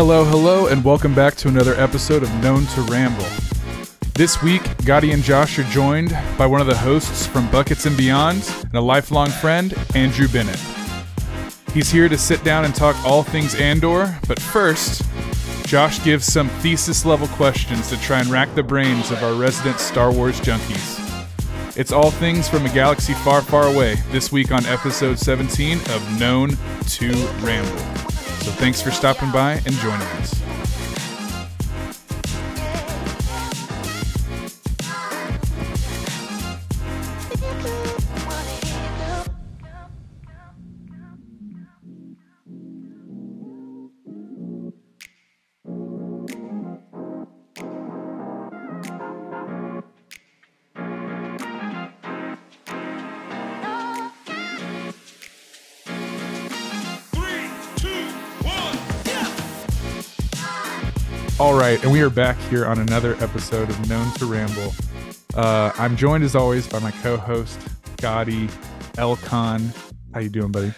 Hello, hello, and welcome back to another episode of Known to Ramble. This week, Gadi and Josh are joined by one of the hosts from Buckets and Beyond and a lifelong friend, Andrew Bennett. He's here to sit down and talk all things Andor, but first, Josh gives some thesis level questions to try and rack the brains of our resident Star Wars junkies. It's all things from a galaxy far, far away this week on episode 17 of Known to Ramble. So thanks for stopping by and joining us. Right, and we are back here on another episode of Known to Ramble. Uh, I'm joined as always by my co-host Gadi Elcon. How you doing, buddy?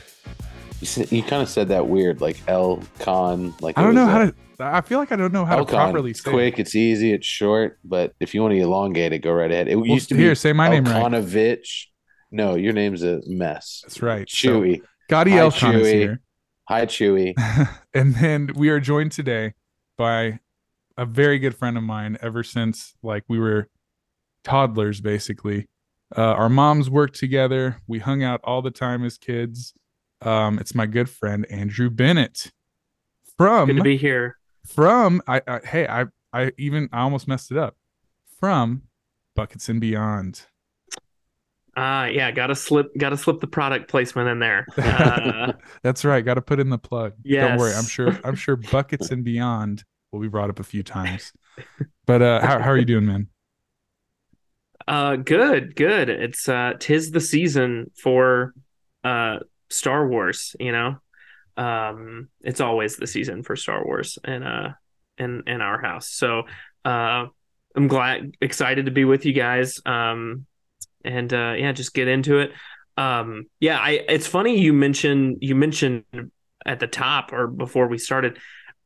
You, said, you kind of said that weird, like El Con. Like I don't know how a- to. I feel like I don't know how to properly It's say. quick, it's easy, it's short. But if you want to elongate it, go right ahead. It Well, used to here, be say my name right. Elkonovich. No, your name's a mess. That's right. So, Chewy. Gadi Hi, Elcon is Chewy. here, Hi, Chewy. and then we are joined today by a very good friend of mine. Ever since like we were toddlers, basically. Uh, our moms worked together. We hung out all the time as kids. Um, it's my good friend Andrew Bennett from Good to be here. from I, I hey I I even I almost messed it up from Buckets and Beyond. Uh yeah, gotta slip gotta slip the product placement in there. Uh, That's right. Got to put in the plug. Don't worry. I'm sure. I'm sure Buckets and Beyond will be brought up a few times. But uh, how how are you doing, man? uh good, good. It's uh tis the season for uh Star Wars, you know. Um it's always the season for Star Wars in uh in in our house. So uh I'm glad excited to be with you guys. Um and uh yeah, just get into it. Um yeah, I it's funny you mentioned you mentioned at the top or before we started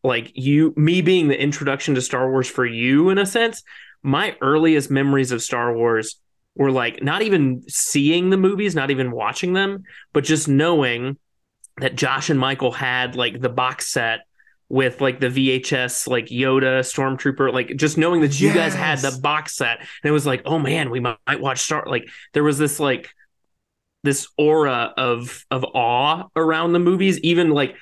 like you me being the introduction to Star Wars for you in a sense. My earliest memories of Star Wars were like not even seeing the movies, not even watching them, but just knowing that Josh and Michael had like the box set with like the VHS like Yoda Stormtrooper like just knowing that you guys had the box set and it was like oh man we might, might watch Star like there was this like this aura of of awe around the movies even like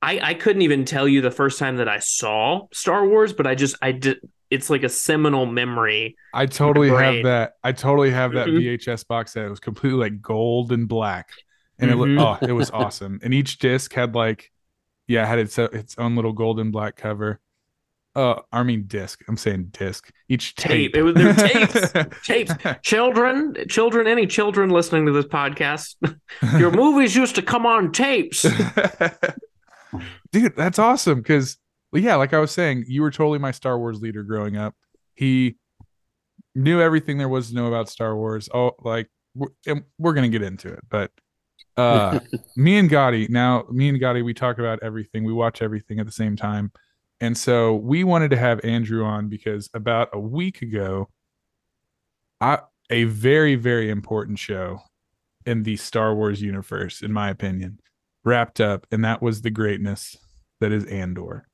I I couldn't even tell you the first time that I saw Star Wars but I just I did it's like a seminal memory I totally have that. I totally have that Mhm. VHS box set. It was completely like gold and black, and it Mhm. looked oh, it was awesome. And each disc had like, yeah, it had its its own little gold and black cover. Uh, I mean disc. I'm saying disc. Each tape. tape it was their tapes tapes children children any children listening to this podcast your movies used to come on tapes dude that's awesome because yeah like i was saying you were totally my star wars leader growing up. He knew everything there was to know about star wars. Oh like we're, and we're gonna get into it but uh me and Gadi now me and Gadi we talk about everything we watch everything at the same time. And so we wanted to have andrew on because about a week ago i a very very important show in the star wars universe in my opinion wrapped up, and that was the greatness that is Andor.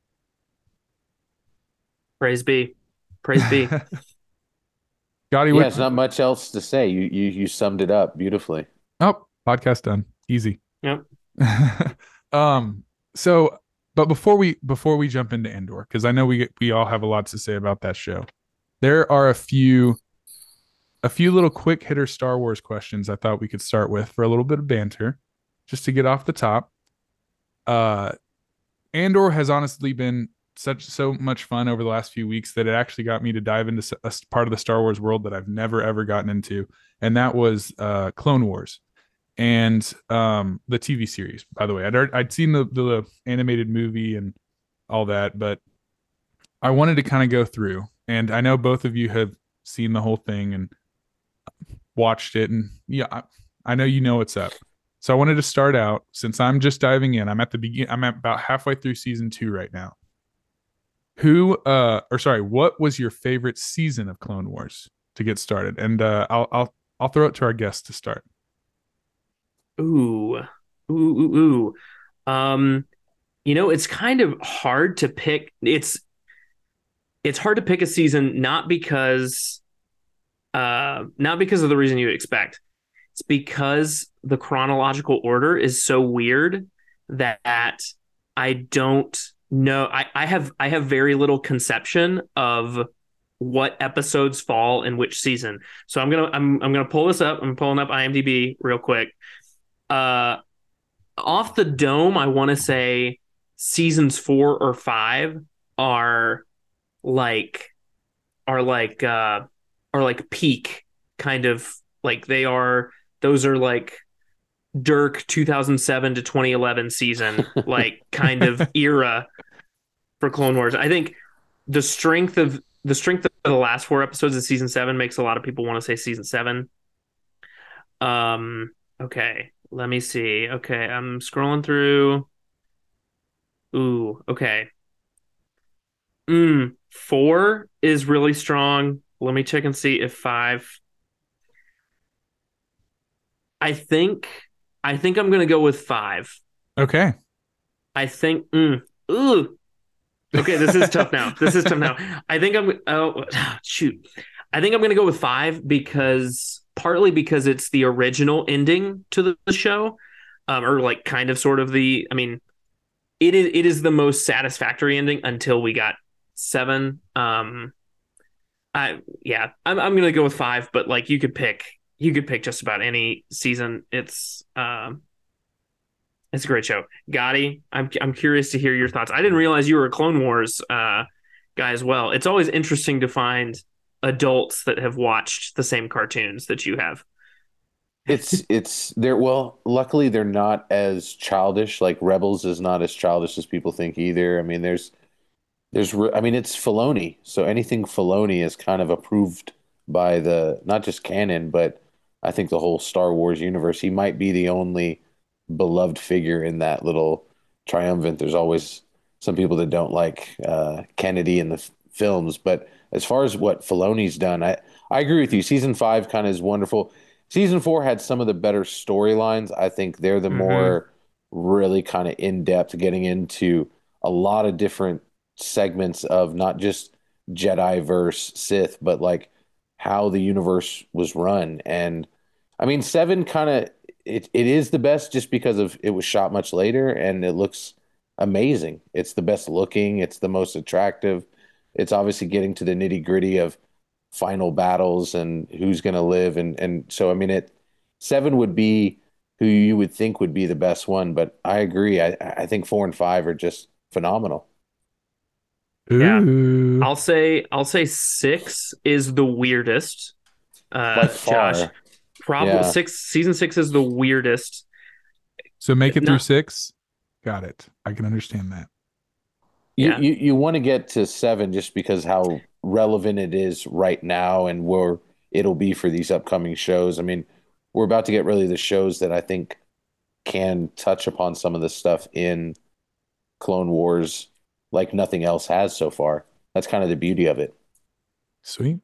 praise be praise be Gadi, Yeah, what? there's not much else to say. You you you summed it up beautifully. oh, podcast done. Easy. Yep. um. So, but before we before we jump into Andor, because I know we we all have a lot to say about that show. There are a few, a few little quick hitter Star Wars questions I thought we could start with for a little bit of banter, just to get off the top. Uh, Andor has honestly been such so much fun over the last few weeks that it actually got me to dive into a part of the Star Wars world that I've never ever gotten into, and that was uh, Clone Wars, and um, the TV series. By the way, I'd I'd seen the the animated movie and all that, but I wanted to kind of go through, and I know both of you have seen the whole thing and watched it, and yeah, I, I know you know what's up. So I wanted to start out since I'm just diving in. I'm at the begin. I'm at about halfway through season two right now. Who uh or sorry, what was your favorite season of Clone Wars to get started? And uh I'll I'll I'll throw it to our guest to start. Ooh, ooh, ooh, ooh. Um, you know, it's kind of hard to pick. It's it's hard to pick a season not because uh not because of the reason you expect. It's because the chronological order is so weird that I don't know. I, I have I have very little conception of what episodes fall in which season. So I'm gonna I'm I'm gonna pull this up. I'm pulling up IMDb real quick. Uh, off the dome, I want to say seasons four or five are like are like uh are like peak kind of like they are those are like Dirk 2007 to 2011 season like kind of era for Clone Wars. I think the strength of the strength of the last four episodes of season 7 makes a lot of people want to say season 7. Um okay, let me see. Okay, I'm scrolling through Ooh, okay. Mm, 4 is really strong. Let me check and see if 5 I think I think I'm gonna go with five. Okay. I think. Mm, ooh. Okay, this is tough now. This is tough now. I think I'm. Oh shoot. I think I'm gonna go with five because partly because it's the original ending to the, the show, um, or like kind of sort of the. I mean, it is it is the most satisfactory ending until we got seven. Um, I yeah, I'm I'm gonna go with five, but like you could pick you could pick just about any season. It's um, it's a great show. Gadi, I'm I'm curious to hear your thoughts. I didn't realize you were a Clone Wars uh, guy as well. It's always interesting to find adults that have watched the same cartoons that you have. It's it's they're well, luckily they're not as childish. Like Rebels is not as childish as people think either. I mean, there's there's I mean, it's Filoni, so anything Filoni is kind of approved by the not just canon, but I think the whole Star Wars universe. He might be the only beloved figure in that little triumvirate. There's always some people that don't like uh, Kennedy in the f- films, but as far as what Filoni's done, I I agree with you. Season five kind of is wonderful. Season four had some of the better storylines. I think they're the mm-hmm. more really kind of in depth, getting into a lot of different segments of not just Jedi verse Sith, but like how the universe was run. And I mean, seven kind of it, it is the best just because of it was shot much later and it looks amazing. It's the best looking, it's the most attractive. It's obviously getting to the nitty gritty of final battles and who's going to live. And, and so, I mean, it seven would be who you would think would be the best one, but I agree. I, I think four and five are just phenomenal. Ooh. Yeah, I'll say I'll say six is the weirdest. Uh, Josh, probably yeah. six. Season six is the weirdest. So make it through six. Got it. I can understand that. You, yeah. you you want to get to seven just because how relevant it is right now and where it'll be for these upcoming shows. I mean, we're about to get really the shows that I think can touch upon some of the stuff in Clone Wars like nothing else has so far. That's kind of the beauty of it. Sweet.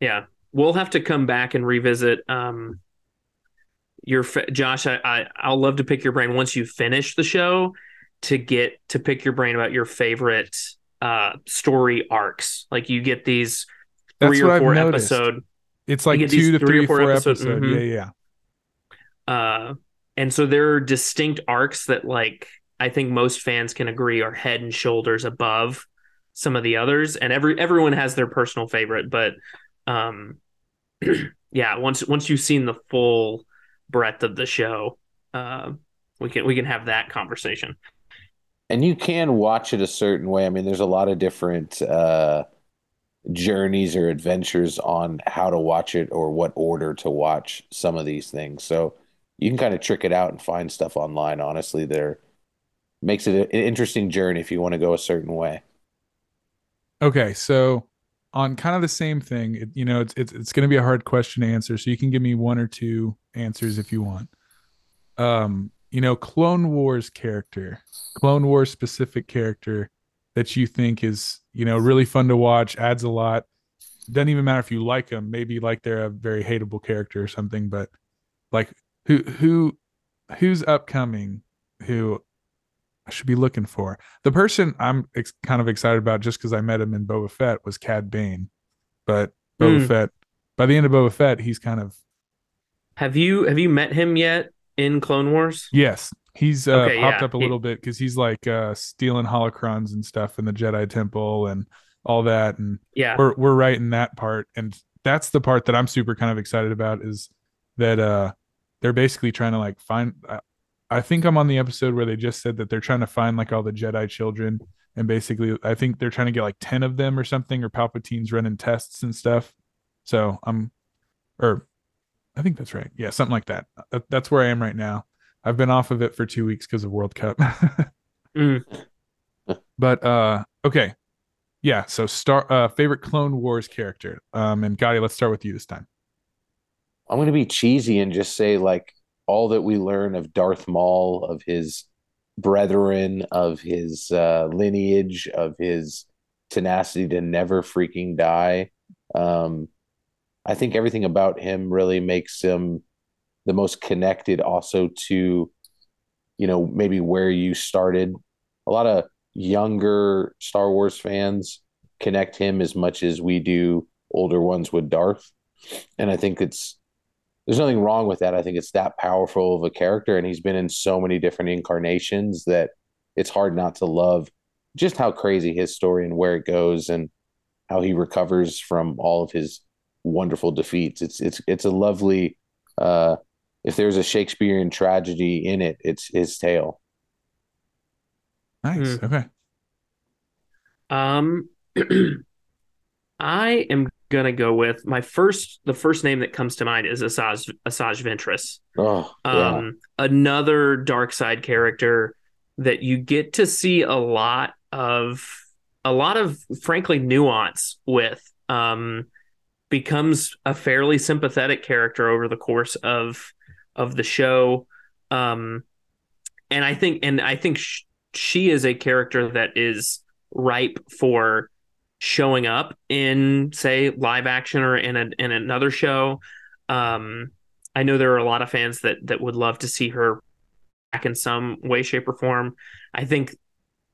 Yeah, we'll have to come back and revisit um, your Josh. I, I I'll love to pick your brain once you finish the show to get to pick your brain about your favorite uh, story arcs. Like you get these three That's or four episode. It's like two to three, three or four, four episodes. Episode. Mm-hmm. Yeah, yeah. Uh, and so there are distinct arcs that like I think most fans can agree are head and shoulders above some of the others, and every everyone has their personal favorite. But um, yeah, once once you've seen the full breadth of the show, uh, we can we can have that conversation. And you can watch it a certain way. I mean, there's a lot of different uh, journeys or adventures on how to watch it or what order to watch some of these things. So you can kind of trick it out and find stuff online. Honestly, there makes it an interesting journey if you want to go a certain way. Okay, so on kind of the same thing, it, you know, it's it's it's going to be a hard question to answer, so you can give me one or two answers if you want. Um, you know, Clone Wars character, Clone Wars specific character that you think is you know really fun to watch, adds a lot. Doesn't even matter if you like them. Maybe like they're a very hateable character or something, but like who who who's upcoming who I should be looking for. The person I'm ex- kind of excited about just because I met him in Boba Fett was Cad Bane, but Boba Mm. Fett. By the end of Boba Fett, he's kind of Have you have you met him yet in Clone Wars? yes, he's uh, Okay, popped yeah. up a He- little bit because he's like uh, stealing holocrons and stuff in the Jedi Temple and all that, and Yeah. we're we're right in that part, and that's the part that I'm super kind of excited about is that uh they're basically trying to like find. I, I think I'm on the episode where they just said that they're trying to find like all the Jedi children, and basically I think they're trying to get like ten of them or something, or Palpatine's running tests and stuff. So I'm, or I think that's right. Yeah, something like that. That- That's where I am right now. I've been off of it for two weeks because of World Cup. Mm. but uh okay. Yeah, so star uh favorite Clone Wars character. Um and Gadi, let's start with you this time. I'm going to be cheesy and just say like all that we learn of Darth Maul, of his brethren, of his uh, lineage, of his tenacity to never freaking die. Um, I think everything about him really makes him the most connected also to, you know, maybe where you started. A lot of younger Star Wars fans connect him as much as we do older ones with Darth. And I think it's there's nothing wrong with that. I think it's that powerful of a character, and he's been in so many different incarnations that it's hard not to love just how crazy his story and where it goes and how he recovers from all of his wonderful defeats. It's it's it's a lovely uh if there's a Shakespearean tragedy in it, it's his tale. Nice. Okay. Um, I am gonna go with my first. The first name that comes to mind is Asajj Asajj Ventress. Oh, yeah. Um, another dark side character that you get to see a lot of, a lot of frankly nuance with. Um, becomes a fairly sympathetic character over the course of of the show. Um, and I think, and I think sh- she is a character that is ripe for showing up in say live action or in a, in another show. Um i know there are a lot of fans that that would love to see her back in some way shape or form. I think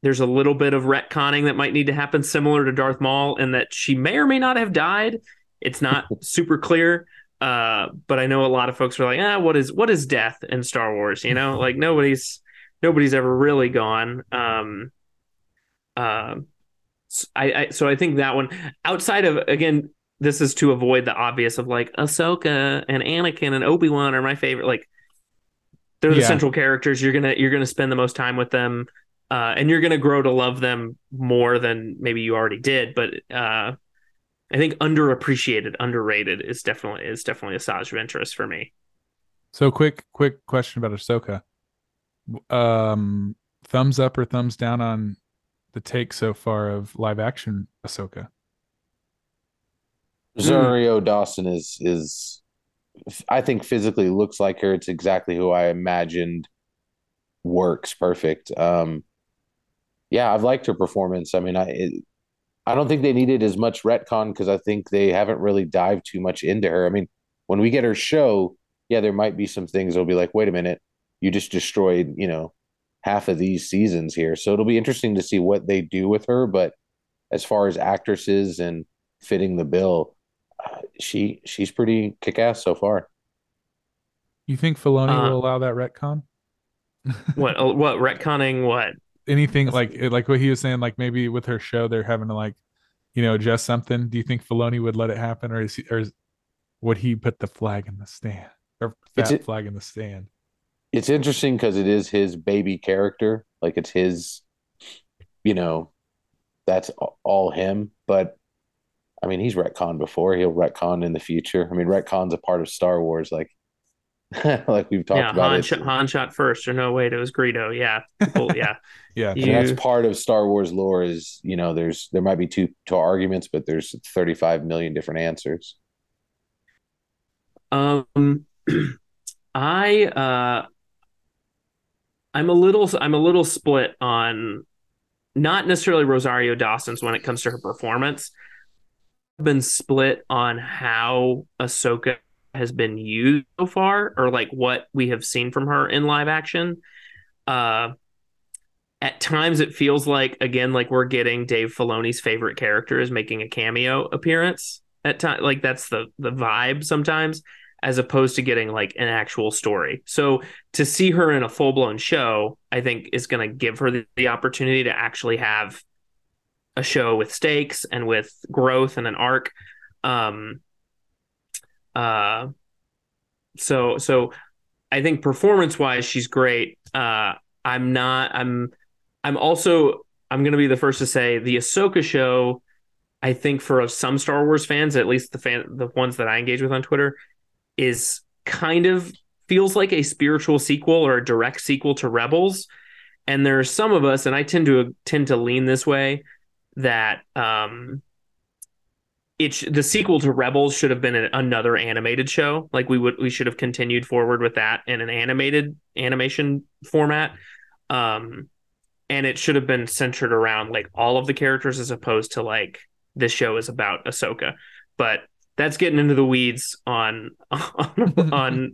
there's a little bit of retconning that might need to happen similar to darth maul in that she may or may not have died. It's not super clear uh but i know a lot of folks are like ah what is what is death in star wars? You know like nobody's nobody's ever really gone. Um um s- I, I so I think that one outside of again this is to avoid the obvious of like Ahsoka and Anakin and Obi Wan are my favorite like they're the Yeah. central characters you're gonna you're gonna spend the most time with them uh, and you're gonna grow to love them more than maybe you already did but uh, I think underappreciated underrated is definitely is definitely Asajj Ventress for me So quick quick question about Ahsoka. Um thumbs up or thumbs down on the take so far of live action Ahsoka? Rosario Dawson is is I think physically looks like her. It's exactly who I imagined works perfect. Um yeah, I've liked her performance. I mean, I it, I don't think they needed as much retcon because I think they haven't really dived too much into her. I mean, when we get her show, yeah, there might be some things that'll be like, wait a minute, you just destroyed, you know, half of these seasons here. So it'll be interesting to see what they do with her. But as far as actresses and fitting the bill, uh, she she's pretty kick ass so far. You think Filoni Uh, will allow that retcon? what uh, what retconning what Anything like like what he was saying, like maybe with her show they're having to like, you know, adjust something. Do you think Filoni would let it happen, or is he, or is, would he put the flag in the stand or that a- flag in the stand? It's interesting because it is his baby character, like it's his, you know, that's all him. But I mean, he's retconned before. He'll retcon in the future. I mean, retcon's a part of Star Wars, like like we've talked yeah about Han, it. shot, Han shot first or no wait it was Greedo yeah yeah Yeah, You- that's part of Star Wars lore is, you know, there's there might be two two arguments, but there's 35 million different answers. Um, I uh, I'm a little I'm a little split on not necessarily Rosario Dawson's when it comes to her performance. I've Been split on how Ahsoka has been used so far, or like what we have seen from her in live action. Uh, at times, it feels like again, like we're getting Dave Filoni's favorite character is making a cameo appearance. At time, like that's the the vibe sometimes, as opposed to getting like an actual story. So to see her in a full blown show, I think is going to give her the, the opportunity to actually have a show with stakes and with growth and an arc. Um, uh, so so I think performance wise, she's great. Uh, I'm not. I'm. I'm also. I'm going to be the first to say the Ahsoka show. I think for some Star Wars fans, at least the fan, the ones that I engage with on Twitter, is kind of feels like a spiritual sequel or a direct sequel to Rebels. And there are some of us, and I tend to tend to lean this way, that um, it the sequel to Rebels should have been an, another animated show. Like we would we should have continued forward with that in an animated animation format. Um, and it should have been centered around like all of the characters as opposed to like this show is about Ahsoka. But that's getting into the weeds on on, on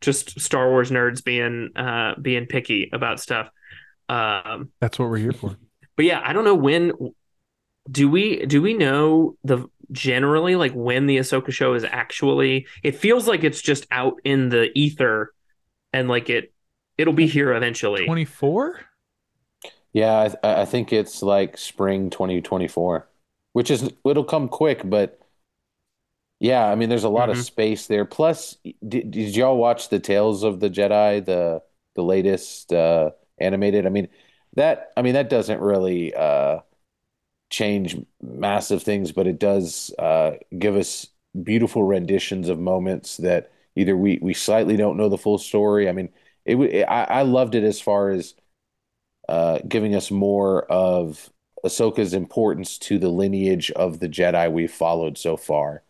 just Star Wars nerds being uh being picky about stuff. Um, that's what we're here for. But yeah, I don't know when do we do we know the generally like when the Ahsoka show is actually it feels like it's just out in the ether and like it it'll be here eventually 24 yeah I, I think it's like spring 2024 which is it'll come quick but yeah i mean there's a lot mm-hmm. of space there plus did, did y'all watch the tales of the jedi the the latest uh animated i mean that i mean that doesn't really uh change massive things, but it does uh, give us beautiful renditions of moments that either we we slightly don't know the full story. I mean, it, it I, I loved it as far as uh, giving us more of Ahsoka's importance to the lineage of the Jedi we've followed so far.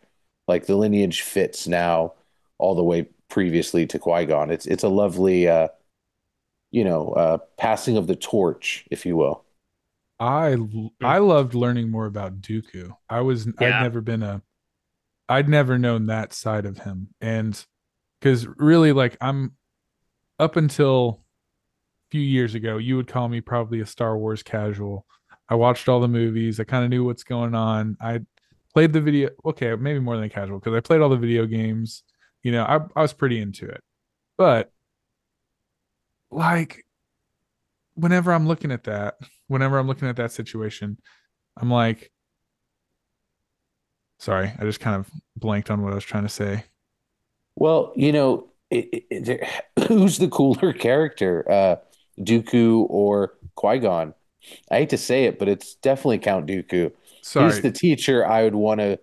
Like the lineage fits now all the way previously to Qui Gon. It's it's a lovely, uh, you know, uh, passing of the torch, if you will. I hmm. I loved learning more about Dooku. I was yeah. I'd never been a I'd never known that side of him. And cuz really like I'm up until a few years ago, you would call me probably a Star Wars casual. I watched all the movies. I kind of knew what's going on. I played the video okay, maybe more than casual cuz I played all the video games. You know, I I was pretty into it. But like whenever I'm looking at that, whenever I'm looking at that situation, I'm like, sorry, I just kind of blanked on what I was trying to say. Well, you know, it, it, who's the cooler character, uh, Dooku or Qui Gon? I hate to say it, but it's definitely Count Dooku. Sorry. He's the teacher I would want to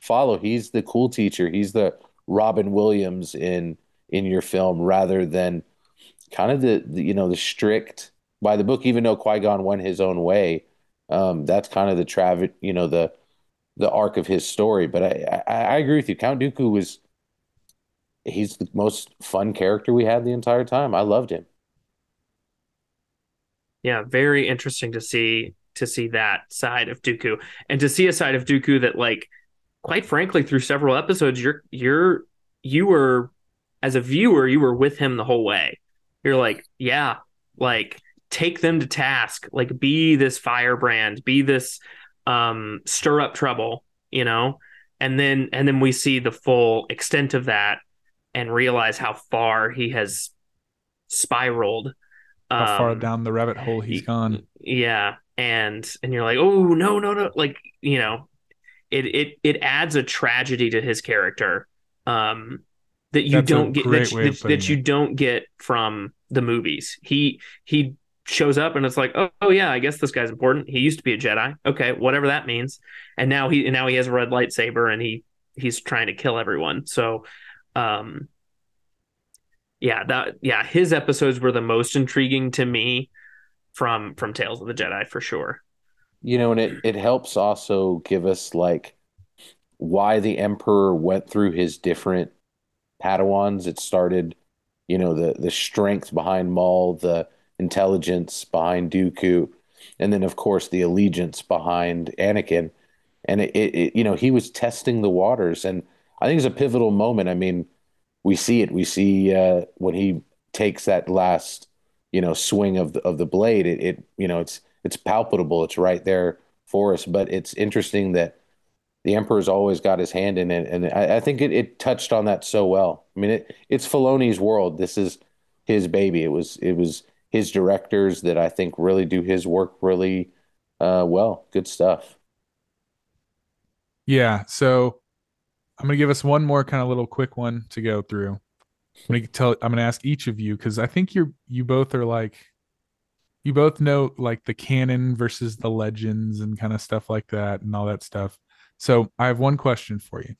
follow. He's the cool teacher. He's the Robin Williams in in your film, rather than kind of the, the you know the strict by the book, even though Qui Gon went his own way. Um, that's kind of the trav, you know, the the arc of his story. But I, I, I agree with you. Count Dooku was he's the most fun character we had the entire time. I loved him. Yeah, very interesting to see to see that side of Dooku and to see a side of Dooku that like quite frankly through several episodes you're you're you were as a viewer you were with him the whole way. You're like, yeah, like take them to task like be this firebrand be this um stir up trouble you know and then and then we see the full extent of that and realize how far he has spiraled how um, far down the rabbit hole he's gone yeah and and you're like oh no no no like you know it it it adds a tragedy to his character um that you That's don't get that, that, that you don't get from the movies he he shows up and it's like, oh, oh, yeah, I guess this guy's important. He used to be a Jedi. Okay, whatever that means. And now he and now he has a red lightsaber and he he's trying to kill everyone. So um yeah, that yeah, his episodes were the most intriguing to me from from Tales of the Jedi for sure. You know, and it it helps also give us like why the Emperor went through his different Padawans. It started, you know, the the strength behind Maul, the intelligence behind Dooku. and then of course the allegiance behind Anakin, and it, it, it you know he was testing the waters, and I think it's a pivotal moment. I mean, we see it. We see uh, when he takes that last you know swing of the, of the blade. It, it you know it's it's palpable. It's right there for us. But it's interesting that the emperor's always got his hand in it, and I, I think it, it touched on that so well. I mean, it, it's Filoni's world. This is his baby. It was it was his directors that I think really do his work really uh, well. Good stuff. Yeah. So I'm gonna give us one more kind of little quick one to go through. I'm gonna tell. I'm gonna ask each of you because I think you're you both are like you both know like the canon versus the legends and kind of stuff like that and all that stuff. So I have one question for you.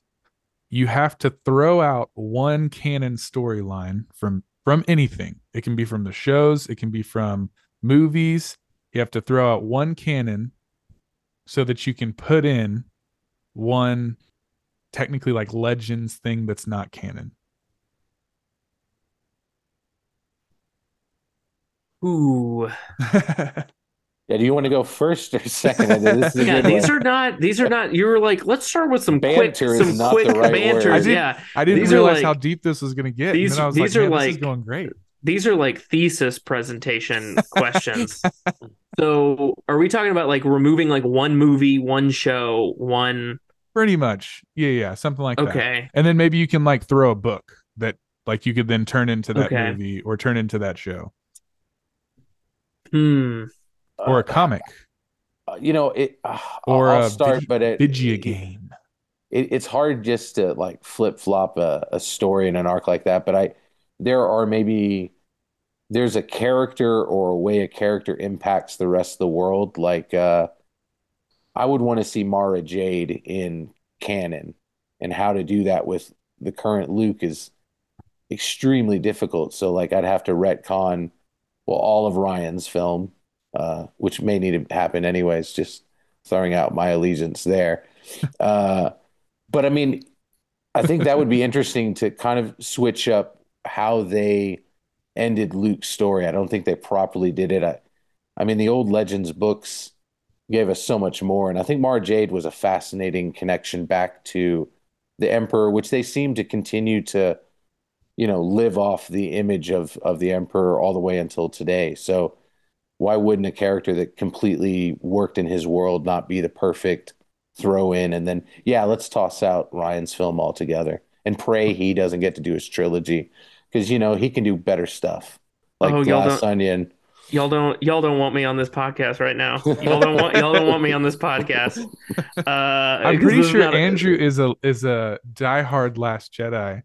You have to throw out one canon storyline from from anything. It can be from the shows, it can be from movies. You have to throw out one canon so that you can put in one technically like legends thing that's not canon. Ooh. Yeah, do you want to go first or second? This is yeah, these one. are not. These are not. You were like, let's start with some banter quick, some quick right banter. I didn't, yeah, I didn't these realize like, how deep this was going to get. These, these like, are like going great. These are like thesis presentation questions. so, are we talking about like removing like one movie, one show, one? Pretty much, yeah, yeah, something like okay. that. Okay, and then maybe you can like throw a book that like you could then turn into that okay. movie or turn into that show. Hmm or a comic, uh, you know it. Uh, or I'll a start, vid- but it, video it, game. It, it's hard just to like flip flop a, a story in an arc like that. But I, there are maybe there's a character or a way a character impacts the rest of the world. Like uh, I would want to see Mara Jade in canon, and how to do that with the current Luke is extremely difficult. So like I'd have to retcon well all of Rian's film uh, which may need to happen anyways. Just throwing out my allegiance there. Uh, but I mean, I think that would be interesting to kind of switch up how they ended Luke's story. I don't think they properly did it. I, I mean, the old Legends books gave us so much more, and I think Mara Jade was a fascinating connection back to the Emperor, which they seem to continue to, you know, live off the image of of the Emperor all the way until today. So why wouldn't a character that completely worked in his world not be the perfect throw in and then yeah let's toss out Rian's film altogether and pray he doesn't get to do his trilogy because you know he can do better stuff. Oh, like oh, glass onion y'all don't y'all don't want me on this podcast right now y'all don't want y'all don't want me on this podcast uh i'm pretty sure andrew a, is a is a diehard last jedi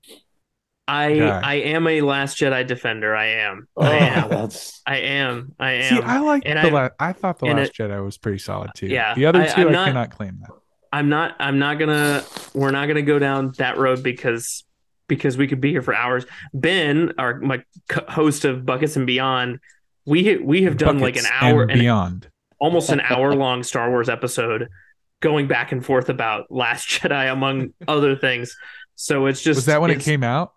I guy. I am a Last Jedi defender. I am. Oh, I am. That's... I am. I am. See, I like and the I, la- I thought the Last it, Jedi was pretty solid too. Yeah. The other two, I, I not, cannot claim that. I'm not. I'm not gonna. We're not gonna go down that road because because we could be here for hours. Ben, our my host of Buckets and Beyond, we we have done like an hour and beyond, almost an hour long Star Wars episode, going back and forth about Last Jedi among other things. So it's just was that when it came out?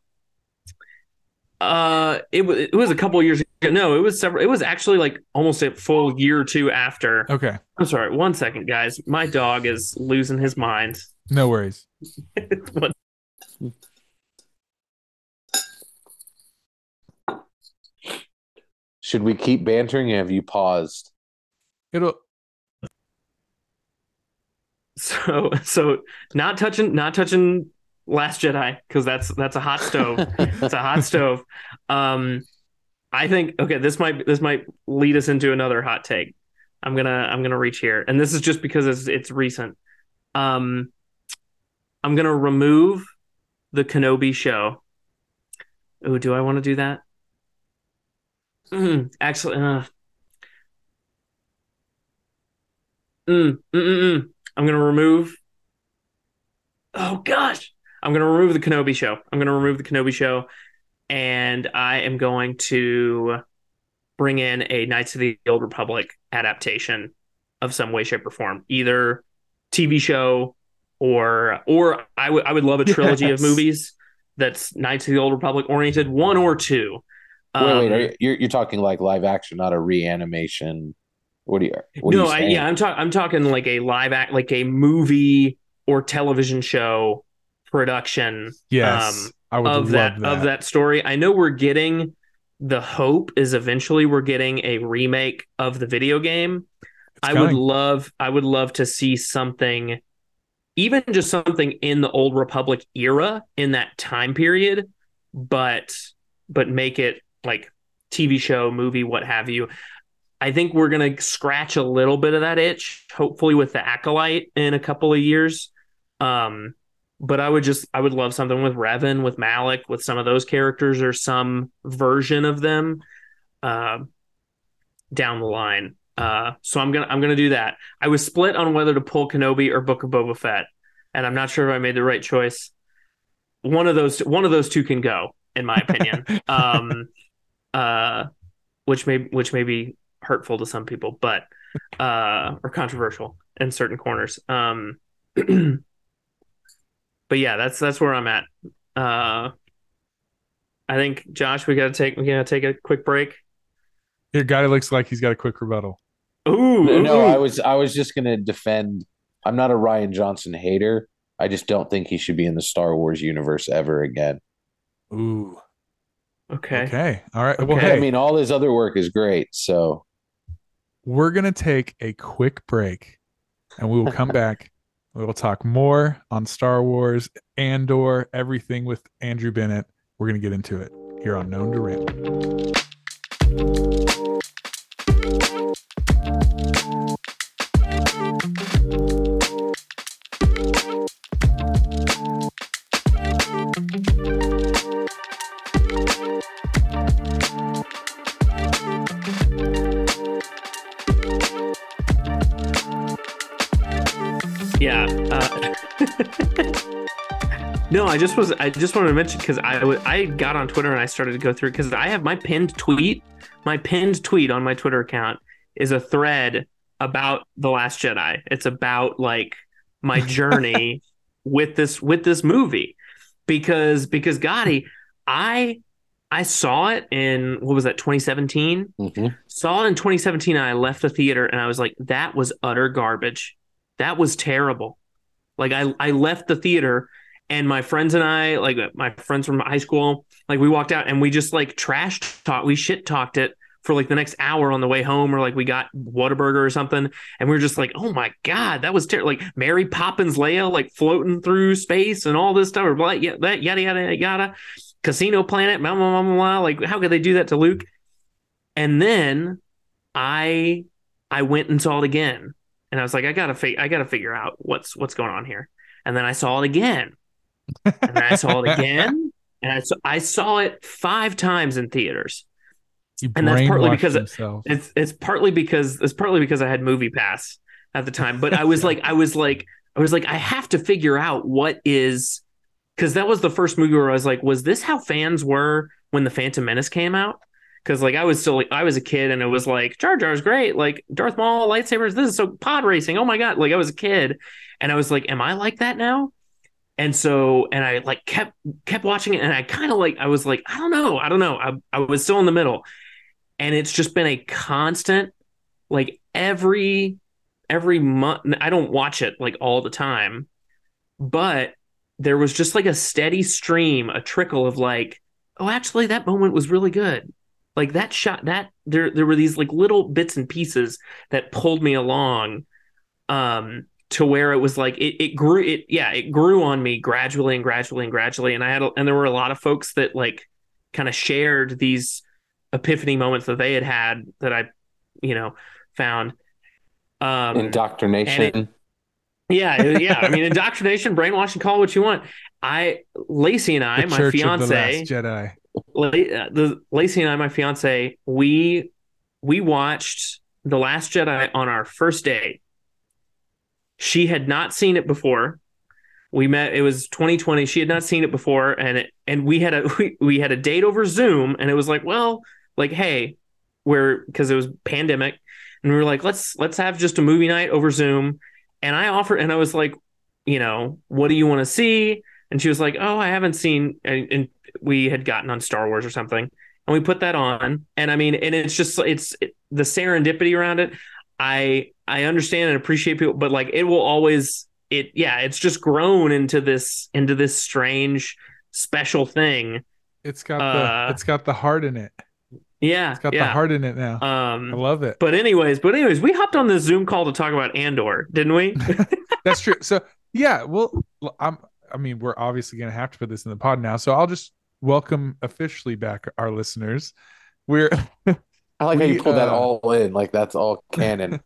Uh, it was it was a couple years ago. No, it was several. It was actually like almost a full year or two after. Okay. I'm sorry. One second, guys. My dog is losing his mind. No worries. Should we keep bantering? have you paused? It'll. So so not touching not touching Last Jedi because that's that's a hot stove. it's a hot stove. Um, I think okay. This might this might lead us into another hot take. I'm gonna I'm gonna reach here, and this is just because it's it's recent. Um, I'm gonna remove the Kenobi show. Oh, do I want to do that? Mm, actually, uh, mm, mm, mm, mm. I'm gonna remove. Oh gosh, I'm going to remove the Kenobi show. I'm going to remove the Kenobi show, and I am going to bring in a Knights of the Old Republic adaptation of some way, shape, or form, either TV show or or I would I would love a trilogy yes. of movies that's Knights of the Old Republic oriented, one or two. Um, wait, wait, um, you, you're you're talking like live action, not a reanimation. What do you? What are no, you I, yeah, I'm talking. I'm talking like a live act, like a movie or television show production Yes, um, I would of love that, that. of that story. I know we're getting the hope is eventually we're getting a remake of the video game. It's I would love I would love to see something even just something in the old republic era in that time period but but make it like TV show, movie, what have you. I think we're going to scratch a little bit of that itch hopefully with the acolyte in a couple of years. Um but I would just I would love something with Revan, with Malak, with some of those characters or some version of them uh, down the line. Uh, so I'm gonna I'm gonna do that. I was split on whether to pull Kenobi or Book of Boba Fett, and I'm not sure if I made the right choice. One of those one of those two can go, in my opinion. um, uh, which may which may be hurtful to some people, but uh, or controversial in certain corners. Um, but yeah, that's that's where I'm at. Uh, I think Josh, we gotta take we gotta take a quick break. Your guy looks like he's got a quick rebuttal. Ooh, No, no. I was I was just gonna defend. I'm not a Rian Johnson hater. I just don't think he should be in the Star Wars universe ever again. Ooh. Okay. Okay. All right. Well, hey, I mean, all his other work is great. So we're gonna take a quick break, and we will come back. We will talk more on Star Wars, Andor, everything with Andrew Bennett. We're gonna get into it here on Known to Ramble. Yeah. Uh, no, I just was. I just wanted to mention because I wa- I got on Twitter and I started to go through because I have my pinned tweet. My pinned tweet on my Twitter account is a thread about the Last Jedi. It's about like my journey with this with this movie because because Gadi, I I saw it in what was that 2017 mhm. saw it in 2017 and I left the theater and I was like, that was utter garbage. That was terrible. Like I, I left the theater and my friends and I, like my friends from high school, like we walked out and we just like trash talk, we shit talked it for like the next hour on the way home, or like we got Whataburger or something, and we were just like, oh my god, that was terrible. Like Mary Poppins Leia like floating through space and all this stuff, or blah, yeah, that yada yada yada, Casino Planet, blah blah blah. blah. Like how could they do that to Luke? And then I I went and saw it again, and I was like, I gotta fi- I gotta figure out what's what's going on here. And then I saw it again, and then I saw it again, and I saw, I saw it five times in theaters. He And that's partly because it- It's it's partly because it's partly because I had Movie Pass at the time, but I was like I was like I was like I have to figure out what is because that was the first movie where I was like, was this how fans were when the Phantom Menace came out? Because like I was still like I was a kid and it was like Jar Jar's great, like Darth Maul lightsabers. This is so pod racing. Oh my god! Like I was a kid and I was like, am I like that now? And so and I like kept kept watching it and I kind of like I was like I don't know I don't know I I was still in the middle, and it's just been a constant like every every month. I don't watch it like all the time, but there was just like a steady stream, a trickle of like, oh, actually, that moment was really good. Like that shot, that there there were these like little bits and pieces that pulled me along, um, to where it was like it it grew it yeah it grew on me gradually and gradually and gradually, and I had a, and there were a lot of folks that like kind of shared these epiphany moments that they had had that I, you know, found. Um, indoctrination. yeah, yeah. I mean, indoctrination, brainwashing, call what you want. I, Lacey and I, the my Church of the fiance, Last Jedi. Uh, the Lacey and I, my fiance, we we watched The Last Jedi on our first date. She had not seen it before. We met. It was 2020. She had not seen it before, and it, and we had a we, we had a date over Zoom, and it was like, well, like, hey, we're because it was pandemic, and we were like, let's let's have just a movie night over Zoom. And I offered, and I was like, you know, what do you want to see? And she was like, oh, I haven't seen, and, and we had gotten on Star Wars or something, and we put that on. And I mean, and it's just it's it, the serendipity around it. I I understand and appreciate people, but like it will always it yeah, it's just grown into this into this strange special thing. It's got Uh, the it's got the heart in it. Yeah, It's got yeah. the heart in it now. Um, I love it. but anyways, but anyways, we hopped on this Zoom call to talk about Andor, didn't we? That's true. So yeah, well, I'm. I mean, we're obviously going to have to put this in the pod now. So I'll just welcome officially back our listeners. We're I like how you pulled that uh, all in, like that's all canon.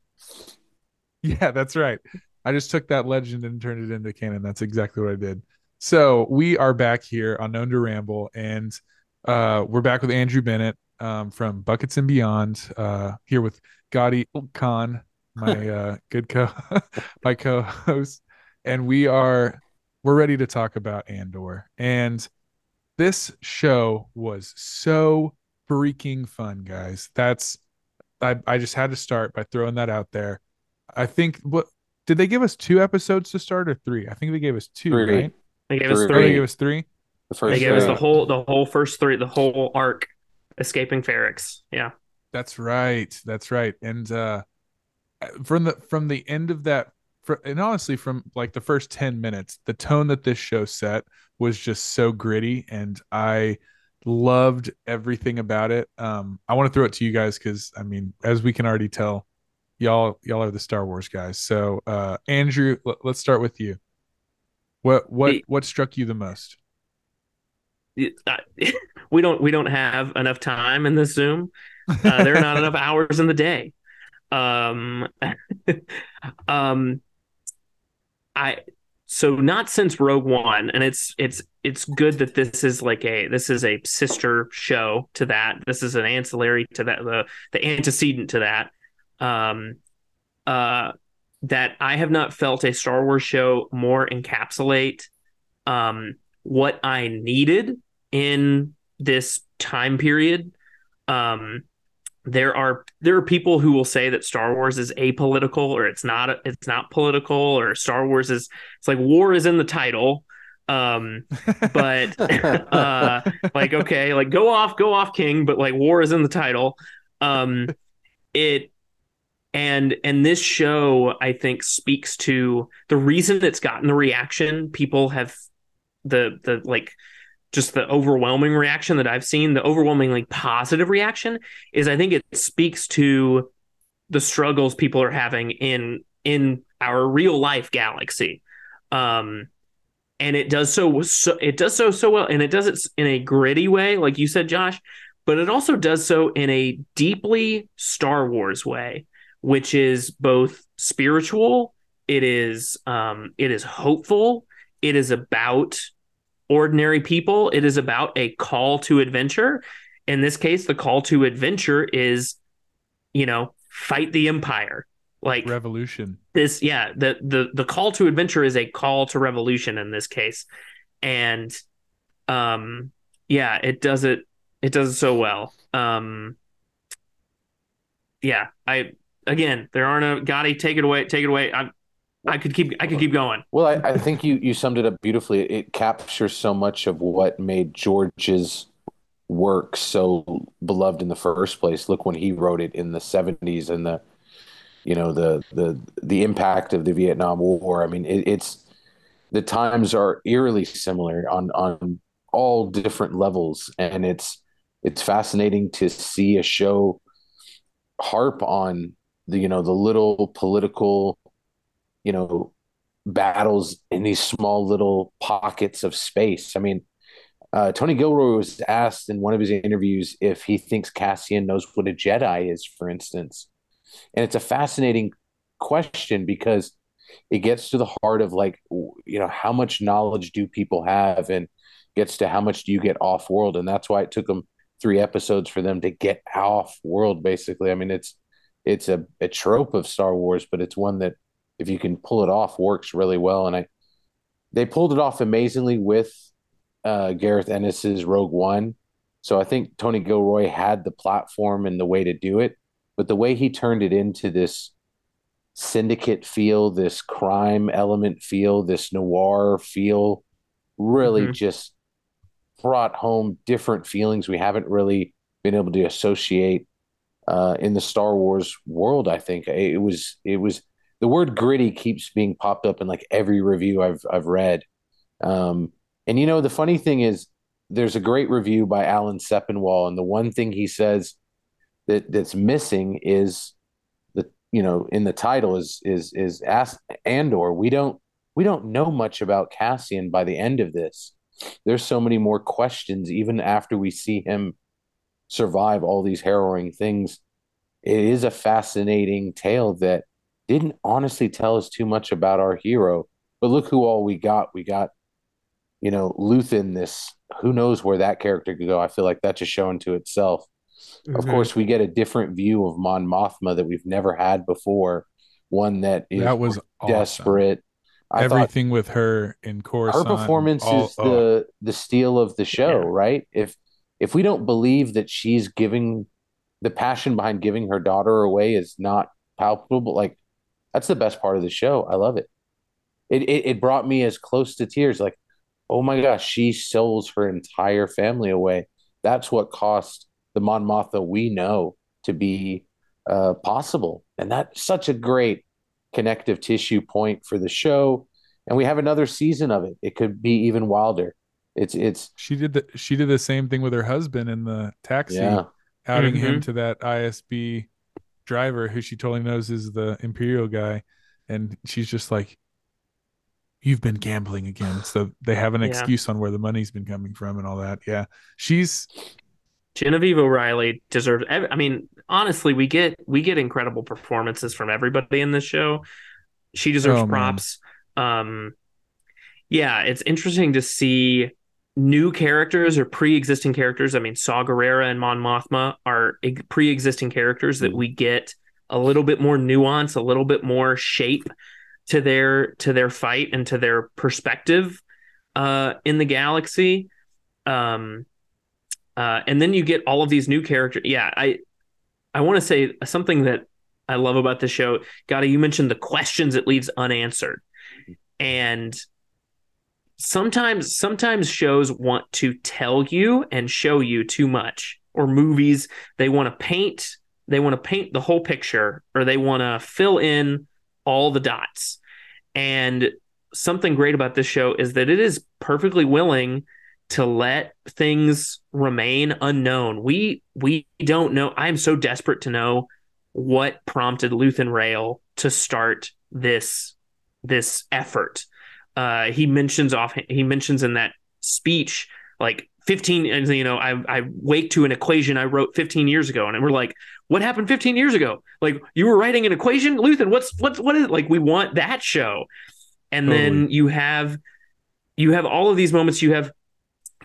yeah, that's right. I just took that legend and turned it into canon. That's exactly what I did. So we are back here on Known to Ramble, and uh, we're back with Andrew Bennett um, from Buckets and Beyond. Uh, here with Gadi Khan, my uh, good co, my co-host, and we are we're ready to talk about Andor. And this show was so freaking fun, guys. That's I I just had to start by throwing that out there. I think what did they give us two episodes to start or three? I think they gave us two, Three. right? They gave us Three. They gave us three. The first They gave us the whole the whole first three, the whole arc, escaping Ferrix. Yeah. That's right. That's right. And uh from the from the end of that fr and honestly from like the first 10 minutes, the tone that this show set was just so gritty and I loved everything about it. Um I want to throw it to you guys cuz I mean, as we can already tell, y'all y'all are the Star Wars guys. So, uh Andrew, l- let's start with you. What what what struck you the most? we don't we don't have enough time in this Zoom. Uh, there are not enough hours in the day. Um, um, I so not since Rogue One, and it's it's it's good that this is like a this is a sister show to that. This is an ancillary to that the the antecedent to that. Um, uh, that I have not felt a Star Wars show more encapsulate um what I needed in this time period. Um, there are there are people who will say that Star Wars is apolitical or it's not it's not political or Star Wars is it's like war is in the title. Um, but uh, like okay, like go off, go off, King, but like war is in the title. Um, it and and this show I think speaks to the reason it's gotten the reaction people have the the like just the overwhelming reaction that I've seen, the overwhelmingly positive reaction is I think it speaks to the struggles people are having in in our real life galaxy. Um and it does so, so it does so so well and it does it in a gritty way like you said Josh, but it also does so in a deeply Star Wars way, which is both spiritual, it is um it is hopeful, it is about ordinary people. It is about a call to adventure. In this case, the call to adventure is, you know, fight the empire. Like Revolution. this, yeah. The the the call to adventure is a call to revolution in this case, and um, yeah, it does it. It does it so well. Um, yeah, I again, there aren't a Gadi. Take it away. Take it away. I I could keep I could keep going. Well, I, I think you you summed it up beautifully. It captures so much of what made George's work so beloved in the first place. Look when he wrote it in the 70s and the you know the the the impact of the Vietnam War. I mean, it, it's the times are eerily similar on on all different levels and it's it's fascinating to see a show harp on the you know the little political you know battles in these small little pockets of space. I mean, uh, Tony Gilroy was asked in one of his interviews if he thinks Cassian knows what a Jedi is, for instance, and it's a fascinating question because it gets to the heart of like you know how much knowledge do people have? And gets to how much do you get off world? And that's why it took them three episodes for them to get off world basically. I mean it's it's a, a trope of star wars but it's one that if you can pull it off works really well and i they pulled it off amazingly with uh, gareth ennis's rogue one so i think tony gilroy had the platform and the way to do it but the way he turned it into this syndicate feel this crime element feel this noir feel really Mhm. just brought home different feelings we haven't really been able to associate uh, in the Star Wars world. I think it was it was the word gritty keeps being popped up in like every review I've I've read. Um, and you know the funny thing is, there's a great review by Alan Sepinwall, and the one thing he says that that's missing is the you know in the title is is is ask Andor. We don't we don't know much about Cassian by the end of this. There's so many more questions even after we see him survive all these harrowing things. It is a fascinating tale that didn't honestly tell us too much about our hero. But look who all we got. We got, you know, Luthen, this who knows where that character could go. I feel like that's just showing to itself. Mm-hmm. Of course, we get a different view of Mon Mothma that we've never had before. One that is that was desperate. I Everything with her in course. Her performance all, is oh. the the steal of the show, yeah. right? If if we don't believe that she's giving the passion behind giving her daughter away is not palpable, like that's the best part of the show. I love it. It it, it brought me as close to tears. Like, oh my gosh, she sells her entire family away. That's what cost the Mon Mothma we know to be uh, possible, and that's such a great connective tissue point for the show. And we have another season of it. It could be even wilder. It's it's she did the she did the same thing with her husband in the taxi, yeah. outing mm-hmm. him to that ISB driver who she totally knows is the Imperial guy, and she's just like, "You've been gambling again." So they have an yeah. excuse on where the money's been coming from and all that. Yeah, she's Genevieve O'Reilly deserves. I mean, honestly, we get we get incredible performances from everybody in this show. She deserves oh, props. Um, yeah, it's interesting to see new characters or pre-existing characters. I mean, Saw Gerrera and Mon Mothma are pre-existing characters that we get a little bit more nuance, a little bit more shape to their to their fight and to their perspective uh, in the galaxy. Um, uh, and then you get all of these new characters. Yeah, I I want to say something that I love about the show. Gadi, you mentioned the questions it leaves unanswered, and sometimes sometimes shows want to tell you and show you too much or movies they want to paint they want to paint the whole picture or they want to fill in all the dots. And something great about this show is that it is perfectly willing to let things remain unknown. We we don't know i'm so desperate to know what prompted luthen Rael to start this this effort uh, he mentions off he mentions in that speech like 15 and you know I, I wake to an equation i wrote 15 years ago and we're like what happened 15 years ago? Like you were writing an equation luthen? What's what's what is it? like we want that show. And totally. then you have you have all of these moments. You have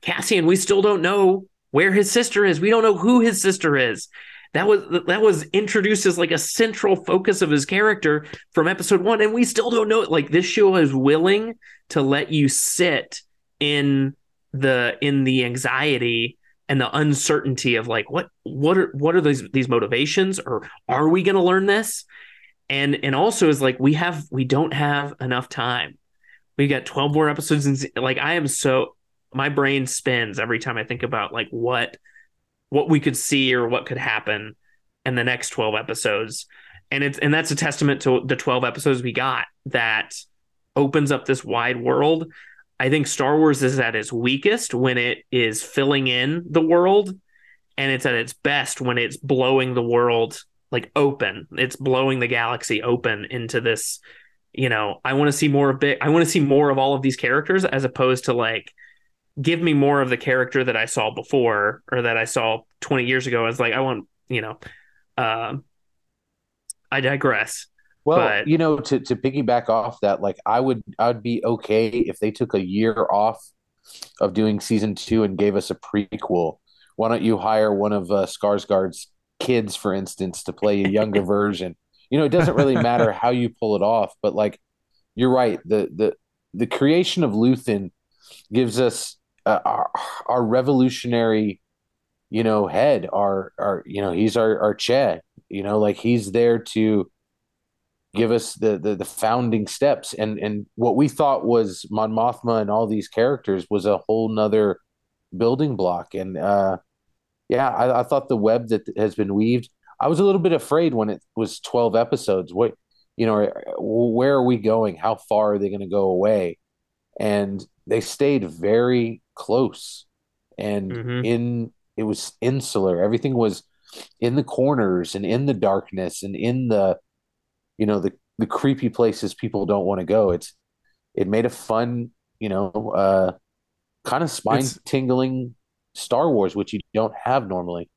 cassian we still don't know where his sister is. We don't know who his sister is that was that was introduced as like a central focus of his character from episode one and we still don't know it like this show is willing to let you sit in the in the anxiety and the uncertainty of like what what are what are these these motivations or are we going to learn this? And and also is like we have we don't have enough time. We've got 12 more episodes and like i am so my brain spins every time i think about like what what we could see or what could happen in the next 12 episodes. And it's and that's a testament to the 12 episodes we got that opens up this wide world. I think star wars is at its weakest when it is filling in the world and it's at its best when it's blowing the world like open. It's blowing the galaxy open into this you know i want to see more of big i want to see more of all of these characters as opposed to like give me more of the character that I saw before or that I saw 20 years ago. I was like, I want, you know, uh, I digress. Well, but... you know, to, to piggyback off that, like I would, I would be okay if they took a year off of doing season two and gave us a prequel. Why don't you hire one of uh, Skarsgård's kids, for instance, to play a younger version? You know, it doesn't really matter how you pull it off, but like, you're right. The the the creation of Luthen gives us uh, our, our revolutionary you know head our our you know he's our our che you know like he's there to give us the, the the founding steps and and what we thought was Mon Mothma and all these characters was a whole nother building block and uh yeah I, I thought the web that has been weaved I was a little bit afraid when it was 12 episodes. What, you know, where are we going? How far are they going to go away? And they stayed very close and mm-hmm. in it was insular. Everything was in the corners and in the darkness and in the you know the the creepy places people don't want to go. It's it made a fun, you know, uh kind of spine tingling Star Wars, which you don't have normally.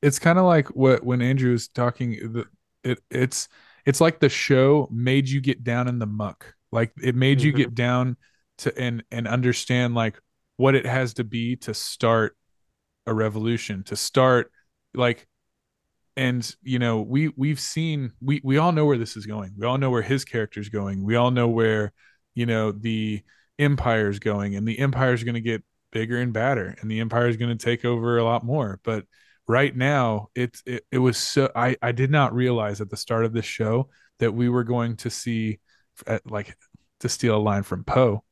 It's kind of like what when Andrew was talking. The, it it's it's like the show made you get down in the muck. Like it made mm-hmm. you get down to and and understand like what it has to be to start a revolution, to start like and you know we we've seen we we all know where this is going. We all know where his character's going. We all know where you know the empire's going and the empire's going to get bigger and badder and the empire is going to take over a lot more. But right now it's it, it was so i i did not realize at the start of this show that we were going to see like to steal a line from poe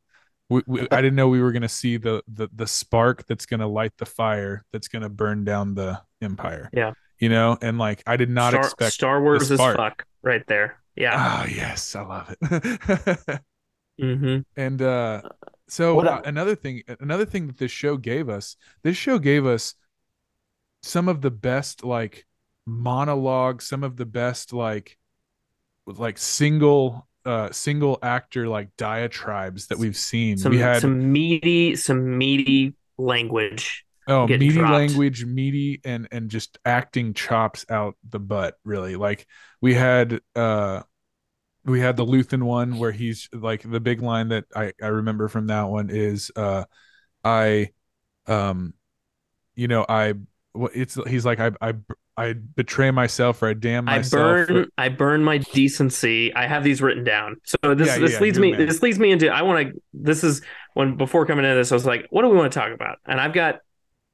we, we, I didn't know we were going to see the, the the spark that's going to light the fire that's going to burn down the empire. Yeah, you know, and like I did not Star, expect Star Wars is fuck right there. Yeah. Oh yes, I love it. mm-hmm. And uh, so uh, another thing, another thing that this show gave us, this show gave us some of the best like monologue, some of the best like like single uh single actor like diatribes that we've seen. Some, we had some meaty, some meaty language. Oh, meaty dropped. language, meaty and and just acting chops out the butt. Really, like we had uh we had the Luthen one where he's like the big line that I I remember from that one is uh I um you know I it's he's like I I I betray myself or I damn myself. I burn or... I burn my decency. I have these written down. So this yeah, this yeah, leads me man. this leads me into I want to this is when before coming into this I was like what do we want to talk about? And I've got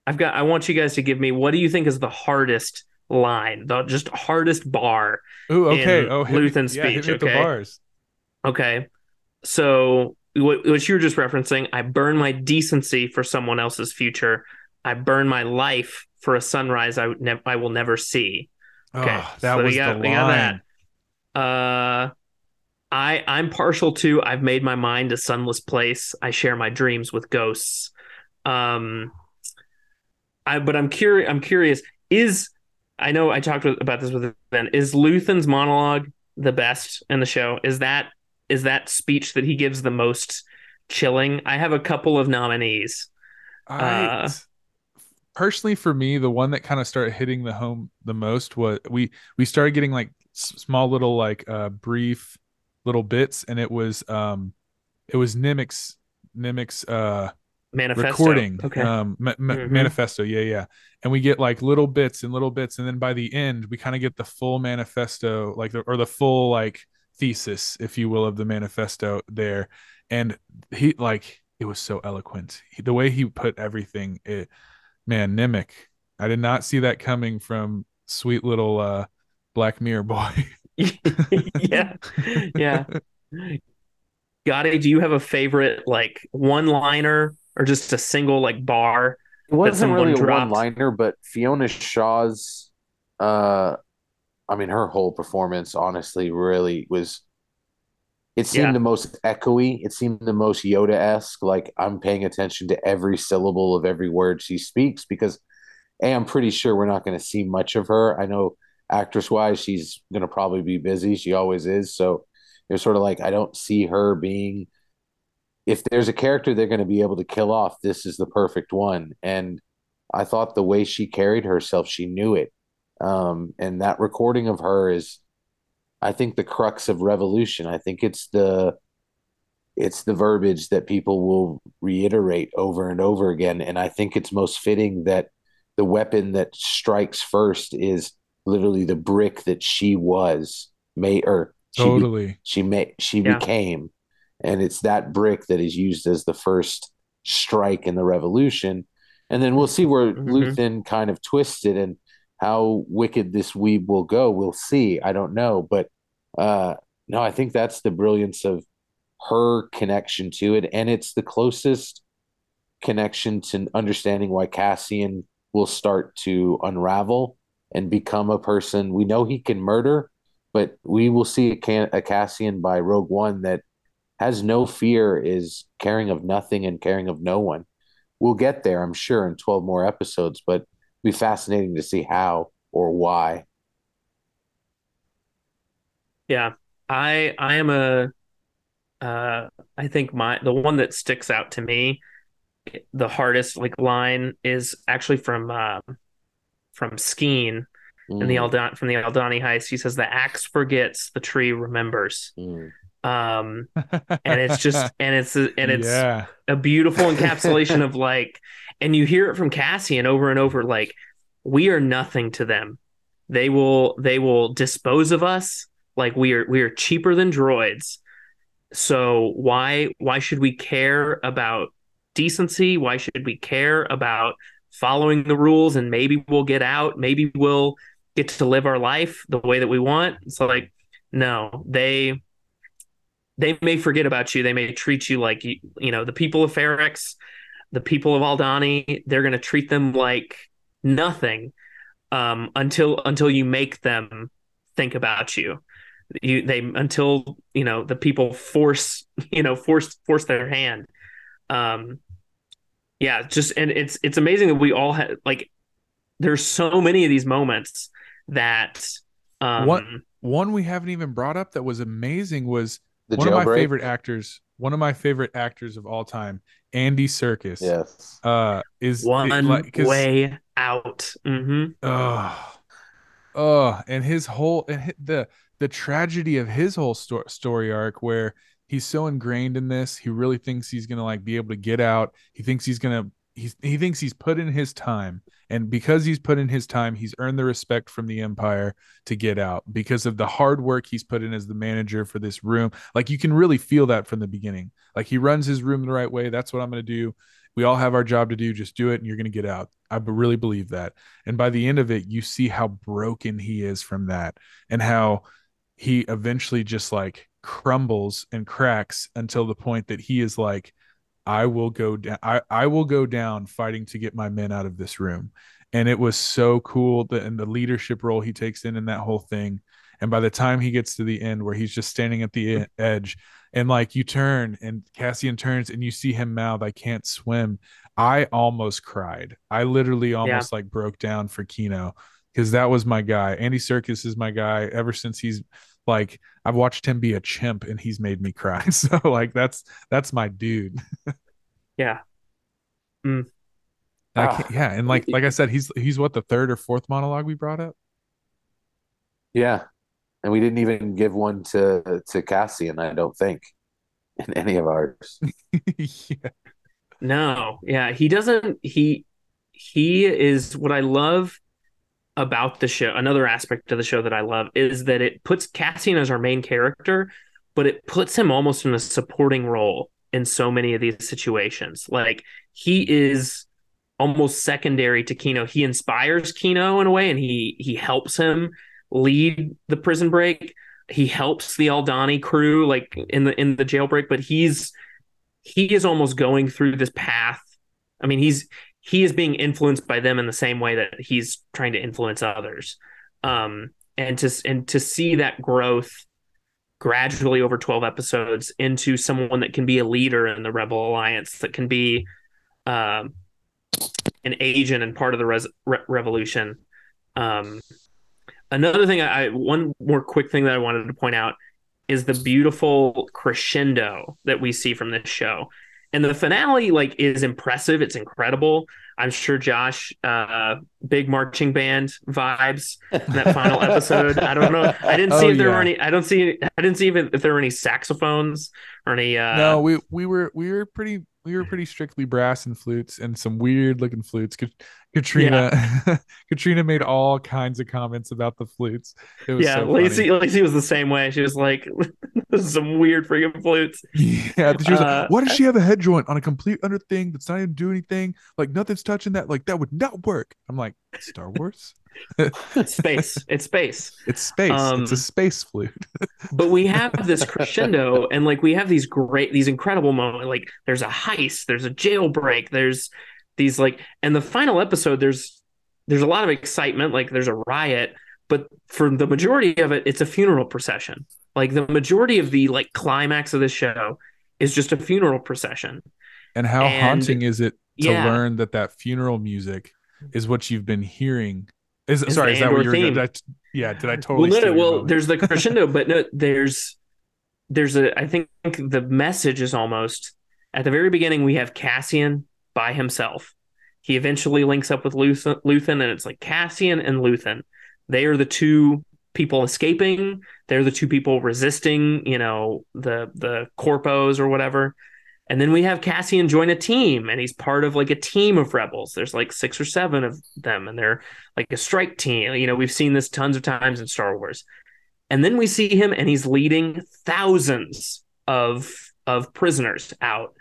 I've got I want you guys to give me what do you think is the hardest line, the just hardest bar Ooh, okay. oh, yeah, speech, okay? bars. Okay. So what, what you were just referencing, I burn my decency for someone else's future. I burn my life for a sunrise I ne- I will never see. Okay, oh, that so was we got, the line. We got that. Uh, I I'm partial to. I've made my mind a sunless place. I share my dreams with ghosts. Um, I but I'm curious. I'm curious. Is I know I talked with, about this with Ben. Is Luthen's monologue the best in the show? Is that is that speech that he gives the most chilling? I have a couple of nominees. I, uh, personally for me the one that kind of started hitting the home the most was we we started getting like small little like uh brief little bits and it was um it was Nemik's Nemik's uh manifesto. recording okay. um ma- ma- mm-hmm. manifesto. Yeah yeah. And we get like little bits and little bits and then by the end we kind of get the full manifesto like the, or the full like thesis if you will of the manifesto there. And he like it was so eloquent. He, the way he put everything it man, Nemik. I did not see that coming from sweet little uh Black Mirror boy. yeah. Yeah. Gadi, do you have a favorite like one liner or just a single like bar? It wasn't really a one liner, but Fiona Shaw's uh I mean her whole performance honestly really was it seemed yeah. the most echoey. It seemed the most Yoda esque. Like I'm paying attention to every syllable of every word she speaks because, a, I'm pretty sure we're not going to see much of her. I know actress wise, she's going to probably be busy. She always is. So it's sort of like I don't see her being. If there's a character they're going to be able to kill off, this is the perfect one. And I thought the way she carried herself, she knew it. Um, and that recording of her is I think the crux of revolution. I think it's the it's the verbiage that people will reiterate over and over again. And I think it's most fitting that the weapon that strikes first is literally the brick that she was made or she totally be, she made she yeah. became. And it's that brick that is used as the first strike in the revolution. And then we'll see where mm-hmm. Luthen kind of twisted and how wicked this weeb will go, we'll see. I don't know, but uh, no, I think that's the brilliance of her connection to it, and it's the closest connection to understanding why Cassian will start to unravel and become a person. We know he can murder, but we will see a, Can- a Cassian by Rogue One that has no fear, is caring of nothing and caring of no one. We'll get there, I'm sure, in 12 more episodes, but be fascinating to see how or why. Yeah. I I am a uh I think my the one that sticks out to me the hardest like line is actually from um from Skeen in the Mm, from the Aldhani heist. He says the axe forgets, the tree remembers. mm. Um and it's just and it's and it's yeah. a beautiful encapsulation of like and you hear it from Cassian over and over like we are nothing to them. They will they will dispose of us like we are we are cheaper than droids. So why why should we care about decency? Why should we care about following the rules and maybe we'll get out, maybe we'll get to live our life the way that we want? It's like no, they they may forget about you. They may treat you like you, you know, the people of Ferrix, the people of Aldhani, they're going to treat them like nothing um, until until you make them think about you. You they until you know the people force you know force force their hand. Um, yeah, just and it's it's amazing that we all had like there's so many of these moments that um What- One we haven't even brought up that was amazing was The one of my favorite actors, one of my favorite actors of all time, Andy Serkis. Yes. Uh, is one it, like, 'cause- way out. mm-hmm. Oh, oh, and his whole and hi- the the tragedy of his whole sto- story arc where he's so ingrained in this, he really thinks he's gonna like be able to get out. He thinks he's gonna he's he thinks he's put in his time, and because he's put in his time, he's earned the respect from the Empire to get out because of the hard work he's put in as the manager for this room. Like you can really feel that from the beginning. Like he runs his room the right way. That's what I'm gonna do. We all have our job to do. Just do it, and you're gonna get out. I really believe that. And by the end of it, you see how broken he is from that and how he eventually just like crumbles and cracks until the point that he is like, I will go down. I, I will go down fighting to get my men out of this room. And it was so cool that and the leadership role he takes in in that whole thing. And by the time he gets to the end where he's just standing at the edge and like you turn and Cassian turns and you see him mouth, I can't swim. I almost cried. I literally almost like broke down for Kino because that was my guy. Andy Serkis is my guy ever since he's like I've watched him be a chimp and he's made me cry. So like that's that's my dude. Yeah. I Ah. can't, yeah, and like like I said, he's he's what the third or fourth monologue we brought up. Yeah. And we didn't even give one to to Cassian, I don't think, in any of ours. yeah. No, yeah, he doesn't. He he is what I love about the show. Another aspect of the show that I love is that it puts Cassian as our main character, but it puts him almost in a supporting role in so many of these situations. Like he is almost secondary to Kino. He inspires Kino in a way, and he he helps him lead the prison break. He helps the Aldhani crew, like in the in the jailbreak, but he's he is almost going through this path. I mean, he's he is being influenced by them in the same way that he's trying to influence others. Um, and to and to see that growth gradually over 12 episodes into someone that can be a leader in the Rebel Alliance, that can be um, an agent and part of the res- re- revolution. Um, another thing, I one more quick thing that I wanted to point out is the beautiful crescendo that we see from this show. And the finale like is impressive, it's incredible. I'm sure Josh uh big marching band vibes in that final episode. I don't know. I didn't see Oh, if there yeah. were any I don't see I didn't see even if there were any saxophones or any uh no, we we were we were pretty we were pretty strictly brass and flutes and some weird looking flutes. Kat- Katrina Katrina made all kinds of comments about the flutes. It was yeah, so Lacey funny. Lacey was the same way. She was like this is some weird freaking flutes. Yeah, she was Uh, like, "Why does she have a head joint on a complete under thing that's not even doing anything? Like nothing's touching that. Like that would not work." I'm like, "Star Wars? Space. It's space. It's space. Um, it's a space flute." but we have this crescendo and like we have these great these incredible moments like there's a heist there's a jailbreak there's these like and the final episode there's there's a lot of excitement, like there's a riot, but for the majority of it, it's a funeral procession. Like the majority of the like climax of the show is just a funeral procession. And how And- haunting is it to Yeah. learn that that funeral music is what you've been hearing? Is It's sorry, is that what you're did I- yeah, did I totally well, no, no, well, there's the crescendo, but no, there's there's a. I think the message is almost at the very beginning. We have Cassian by himself. He eventually links up with Luthen, and it's like Cassian and Luthen. They are the two people escaping. They're the two people resisting. You know, the the corpos or whatever. And then we have Cassian join a team, and he's part of like a team of rebels. There's like six or seven of them, and they're like a strike team. You know, we've seen this tons of times in Star Wars. And then we see him and he's leading thousands of of prisoners out.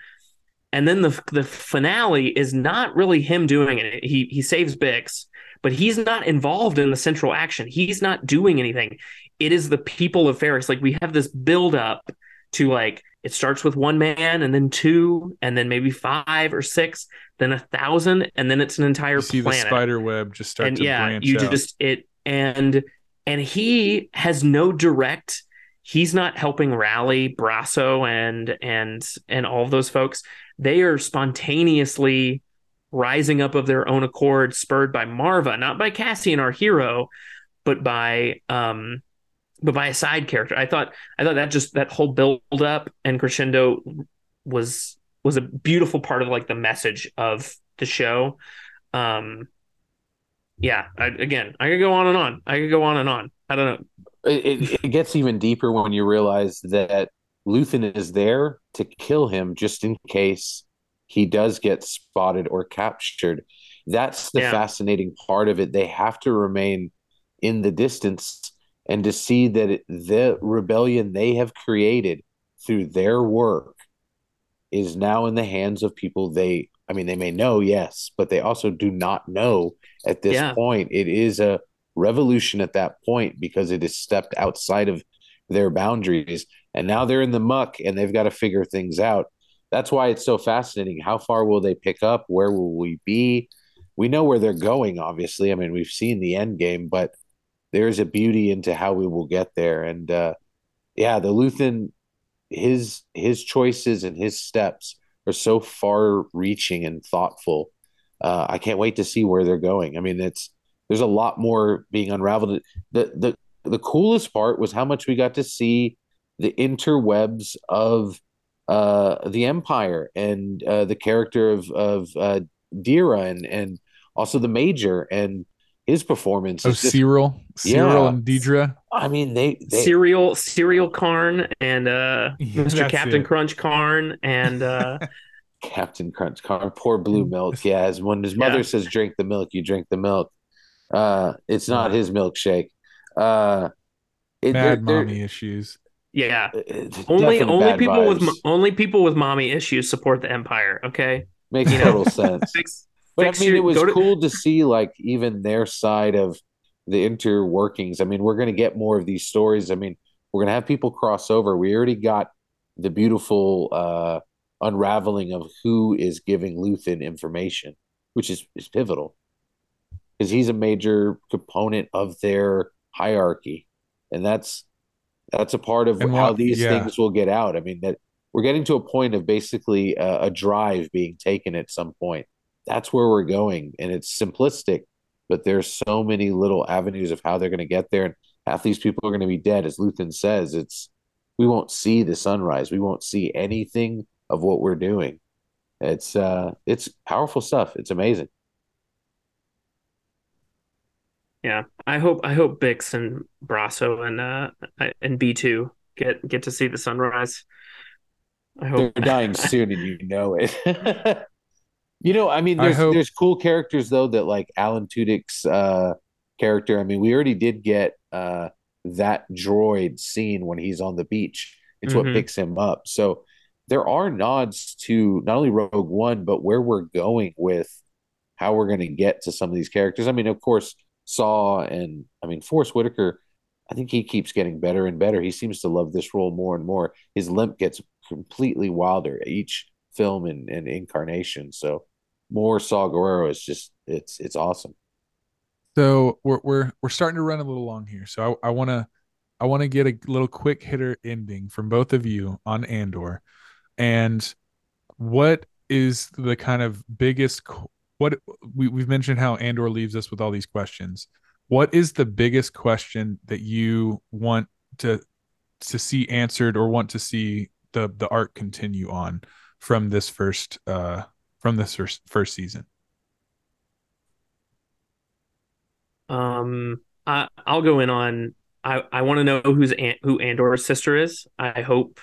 And then the the finale is not really him doing it. He he saves Bix, but he's not involved in the central action. He's not doing anything. It is the people of Ferrix. Like we have this build up to like it starts with one man and then two and then maybe five or six, then a thousand, and then it's an entire you see planet the spider web just start and to yeah, branch you out. just it and and he has no direct. He's not helping rally Brasso and and and all of those folks. They are spontaneously rising up of their own accord, spurred by Marva, not by Cassian, our hero, but by um, but by a side character. I thought I thought that just that whole build up and crescendo was was a beautiful part of like the message of the show. Um, yeah, I, again, I could go on and on. I could go on and on. I don't know. It, it, it gets even deeper when you realize that Luthen is there to kill him just in case he does get spotted or captured. That's the Yeah. fascinating part of it. They have to remain in the distance and to see that it, the rebellion they have created through their work is now in the hands of people they I mean they may know yes but they also do not know at this Yeah. point it is a revolution at that point because it has stepped outside of their boundaries and now they're in the muck and they've got to figure things out. That's why it's so fascinating. How far will they pick up? Where will we be? We know where they're going obviously. I mean we've seen the end game but there's a beauty into how we will get there. And uh yeah the luthen his his choices and his steps are so far reaching and thoughtful. Uh i can't wait to see where they're going. I mean it's there's a lot more being unraveled. The the the coolest part was how much we got to see the interwebs of uh the empire and uh the character of of uh Dedra and and also the major and his performance oh just, Syril, Syril Yeah. and Dedra. I mean they they Serial Serial Karn and uh, Yeah, Mr. Captain it. Crunch Karn and uh, Captain Crunch Car, poor blue milk. Yeah, as when his mother Yeah. says drink the milk, you drink the milk. Uh, it's not his milkshake. Uh, it, they're- Mad they're- mommy issues. Yeah. it's Only only people with vibes. mo- only people with mommy issues support the Empire. Okay, makes you know. total sense. fix But fix I mean, your- it was to- cool to see like even their side of the interworkings. I mean, we're going to get more of these stories. I mean, we're going to have people cross over. We already got the beautiful uh, unraveling of who is giving Luthen information, which is, is pivotal because he's a major component of their hierarchy, and that's that's a part of And how what- these yeah. things will get out. I mean, that we're getting to a point of basically a, a drive being taken at some point. That's where we're going, and it's simplistic, but there's so many little avenues of how they're going to get there, and half these people are going to be dead, as Luthen says. It's we won't see the sunrise, we won't see anything of what we're doing. It's uh, it's powerful stuff. It's amazing. Yeah, I hope I hope Bix and Brasso and uh and B two get get to see the sunrise. I hope They're hope. dying soon, and you know it. you know, I mean, I there's hope- there's cool characters though that like Alan Tudyk's uh, character. I mean, we already did get uh, that droid scene when he's on the beach. It's what Mhm. picks him up. So there are nods to not only Rogue One, but where we're going with how we're going to get to some of these characters. I mean, of course, Saw and I mean Forest Whitaker. I think he keeps getting better and better. He seems to love this role more and more. His limp gets completely wilder each film and, and incarnation. So more Saw Gerrera is just it's it's awesome. So we're we're we're starting to run a little long here. So I, I wanna I wanna get a little quick hitter ending from both of you on Andor, and what is the kind of biggest what we, we've mentioned how Andor leaves us with all these questions. What is the biggest question that you want to to see answered or want to see the the arc continue on from this first uh from this first, first season? Um, I I'll go in on. I I want to know who's An- who Andor's sister is. I hope.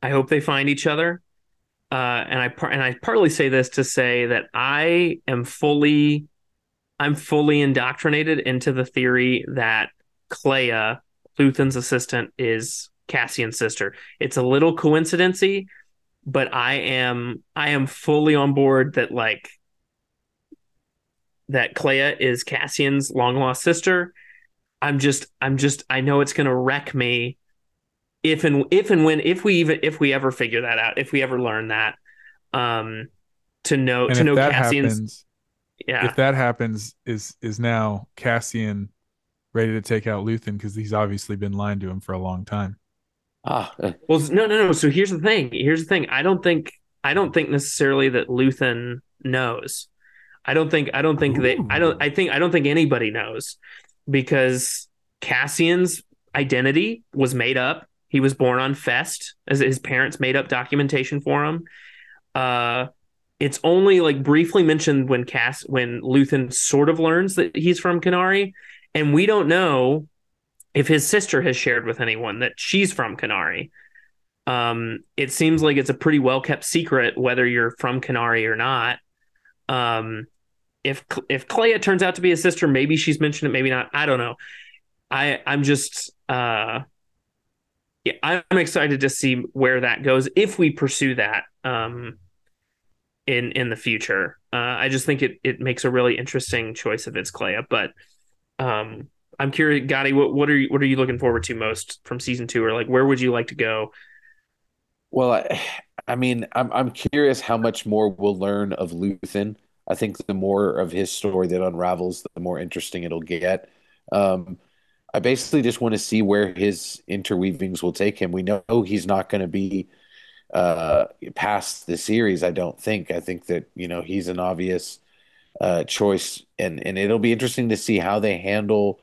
I hope they find each other. Uh, and I par- and I partly say this to say that I am fully, I'm fully indoctrinated into the theory that Kleya, Luthen's assistant, is Cassian's sister. It's a little coincidency, but I am I am fully on board that like that Kleya is Cassian's long lost sister. I'm just I'm just I know it's gonna wreck me if and if and when if we even if we ever figure that out, if we ever learn that. Um to know and to know that Cassian's happens, yeah. if that happens, is is now Cassian ready to take out Luthen because he's obviously been lying to him for a long time. Ah, uh, Well, no, no, no. So here's the thing. Here's the thing. I don't think I don't think necessarily that Luthen knows. I don't think I don't think they I don't I think I don't think anybody knows because Cassian's identity was made up. He was born on Fest as his parents made up documentation for him. Uh it's only like briefly mentioned when Cass when Luthen sort of learns that he's from Kenari, and we don't know if his sister has shared with anyone that she's from Kenari. Um, it seems like it's a pretty well kept secret whether you're from Kenari or not. Um, if if Kleya turns out to be a sister, maybe she's mentioned it, maybe not. I don't know. I I'm just uh, yeah, I'm excited to see where that goes if we pursue that. Um, in in the future, uh, I just think it it makes a really interesting choice of it's Kleya, but um, I'm curious, Gadi, what what are you what are you looking forward to most from season two, or like where would you like to go? well, I, I mean, I'm I'm curious how much more we'll learn of Luthen. I think the more of his story that unravels, the more interesting it'll get. Um, I basically just want to see where his interweavings will take him. We know he's not going to be uh, past the series. I don't think. I think that you know he's an obvious uh, choice, and and it'll be interesting to see how they handle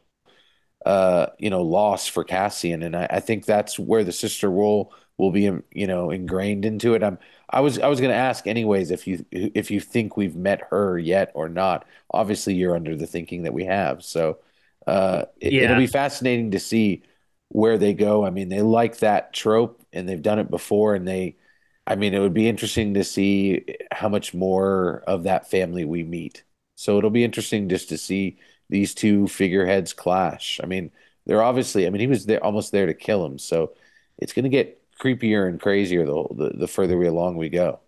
uh, you know loss for Cassian, and I, I think that's where the sister role will be you know ingrained into it. I'm I was I was going to ask anyways if you if you think we've met her yet or not. Obviously, you're under the thinking that we have, so uh, it, Yeah. it'll be fascinating to see where they go. I mean, they like that trope, and they've done it before, and they. I mean, it would be interesting to see how much more of that family we meet. So it'll be interesting just to see these two figureheads clash. I mean, they're obviously, I mean, he was there almost there to kill him. So it's going to get creepier and crazier the, the the further we along we go.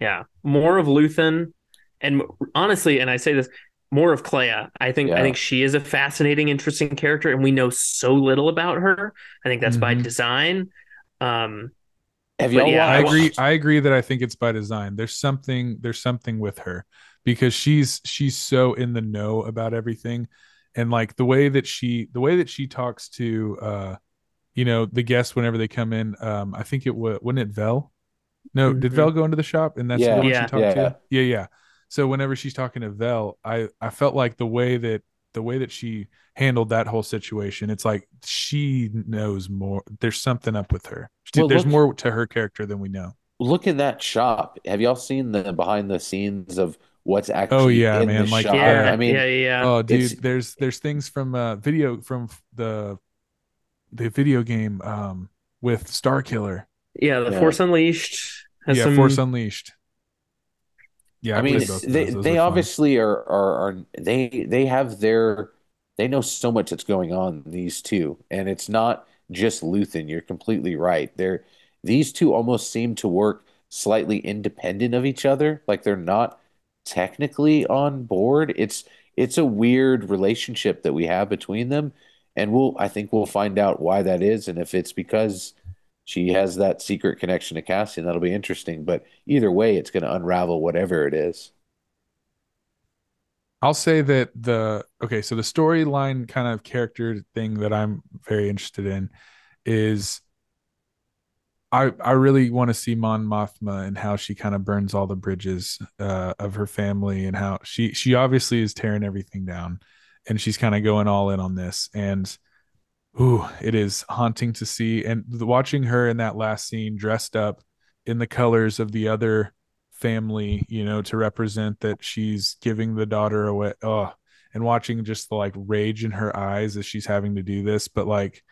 Yeah, more of Luthen, and honestly, and I say this, more of Kleya. I think I think she is a fascinating, interesting character, and we know so little about her. I think that's by Mhm. design. Um, Have y'all yeah, I watched? agree. I agree that I think it's by design. There's something. There's something with her because she's she's so in the know about everything, and like the way that she the way that she talks to uh, you know, the guests whenever they come in. Um, I think it was wasn't it Vel? No, did Mhm. Vel go into the shop and that's Yeah. the one Yeah. she talked Yeah. to? Yeah, yeah. So whenever she's talking to Vel, I I felt like the way that the way that she handled that whole situation, it's like she knows more. There's something up with her. Well, There's look- more to her character than we know. Look in that shop. Have y'all seen the behind the scenes of what's actually Oh, yeah, in man, the like, shop? yeah, I mean, yeah, yeah, yeah. Oh, dude, there's there's things from uh video from the the video game um with Starkiller. yeah. The yeah. Force Unleashed has yeah, some. Force Unleashed. Yeah, I mean, of they those. Those they fun. obviously are, are are they they have their they know so much that's going on these two, and it's not just Luthen. You're completely right. They're these two almost seem to work slightly independent of each other, like they're not technically on board. It's it's a weird relationship that we have between them, and we'll I think we'll find out why that is, and if it's because she has that secret connection to Cassian, that'll be interesting. But either way, it's going to unravel whatever it is. I'll say that the okay, so the storyline kind of character thing that I'm very interested in is I I really want to see Mon Mothma and how she kind of burns all the bridges uh, of her family and how she she obviously is tearing everything down and she's kind of going all in on this and ooh it is haunting to see. And watching her in that last scene dressed up in the colors of the other family you know to represent that she's giving the daughter away. Oh and watching just the like rage in her eyes as she's having to do this but like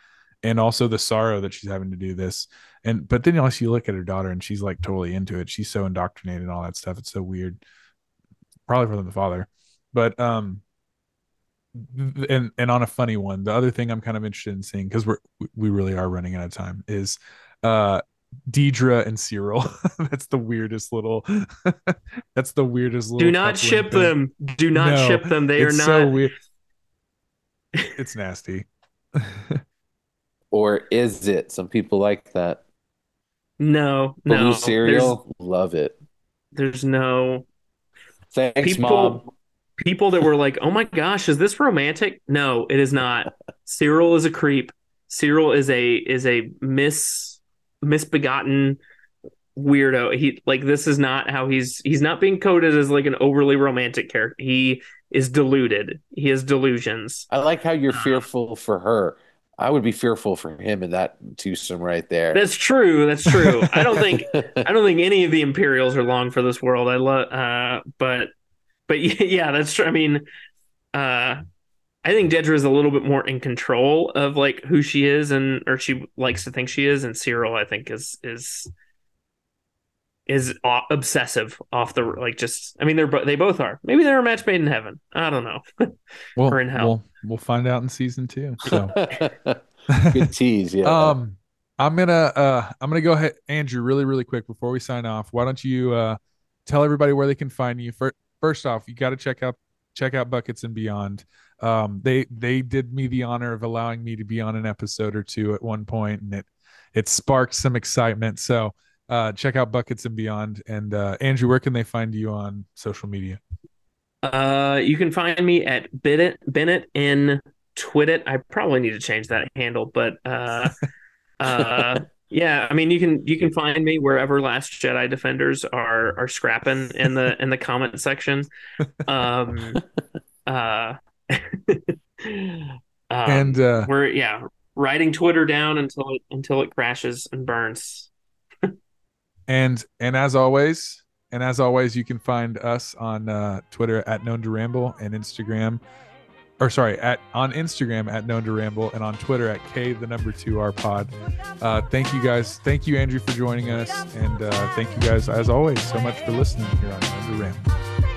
and also the sorrow that she's having to do this. And but then also you look at her daughter and she's like totally into it she's so indoctrinated and all that stuff it's so weird. Probably from the father. But um and and on a funny one the other thing i'm kind of interested in seeing because we're we really are running out of time is uh Dedra and Syril. that's the weirdest little. that's the weirdest little. Do not ship thing. them. Do not no, ship them. They are not. So weird. It's nasty. or is it? Some people like that. No, Blue no. cereal, love it. There's no. Thanks, people, mom. People that were like, "Oh my gosh, is this romantic?" No, it is not. Syril is a creep. Syril is a is a mis misbegotten weirdo. He like this is not how he's he's not being coded as like an overly romantic character. He is deluded. He has delusions. I like how you're uh, fearful for her. I would be fearful for him in that twosome right there. That's true. That's true. I don't think I don't think any of the Imperials are long for this world. I love, uh, but but yeah, that's true. I mean, uh, I think Dedra is a little bit more in control of like who she is and or she likes to think she is, and Syril I think is is is obsessive off the like just I mean they're they both are. Maybe they're a match made in heaven. I don't know. Well, or in hell. we'll, we'll find out in season two so. Good tease yeah. Um I'm gonna uh I'm gonna go ahead Andrew really really quick before we sign off. Why don't you uh tell everybody where they can find you first first off you got to check out check out buckets and beyond um, they they did me the honor of allowing me to be on an episode or two at one point, and it it sparked some excitement. So uh, check out Buckets and Beyond. And uh, Andrew, where can they find you on social media? Uh, you can find me at Bennett Bennett in Twitter. I probably need to change that handle, but uh, uh, yeah, I mean you can you can find me wherever Last Jedi defenders are are scrapping in the in the comment section. Um, uh, um, and uh, we're yeah writing Twitter down until it until it crashes and burns. and and as always, and as always, you can find us on uh, Twitter at Known to Ramble and Instagram, or sorry, at on Instagram at Known to Ramble and on Twitter at K the number two R Pod. Uh, thank you guys. Thank you Andrew for joining us, and uh, thank you guys as always so much for listening here on Known to Ramble.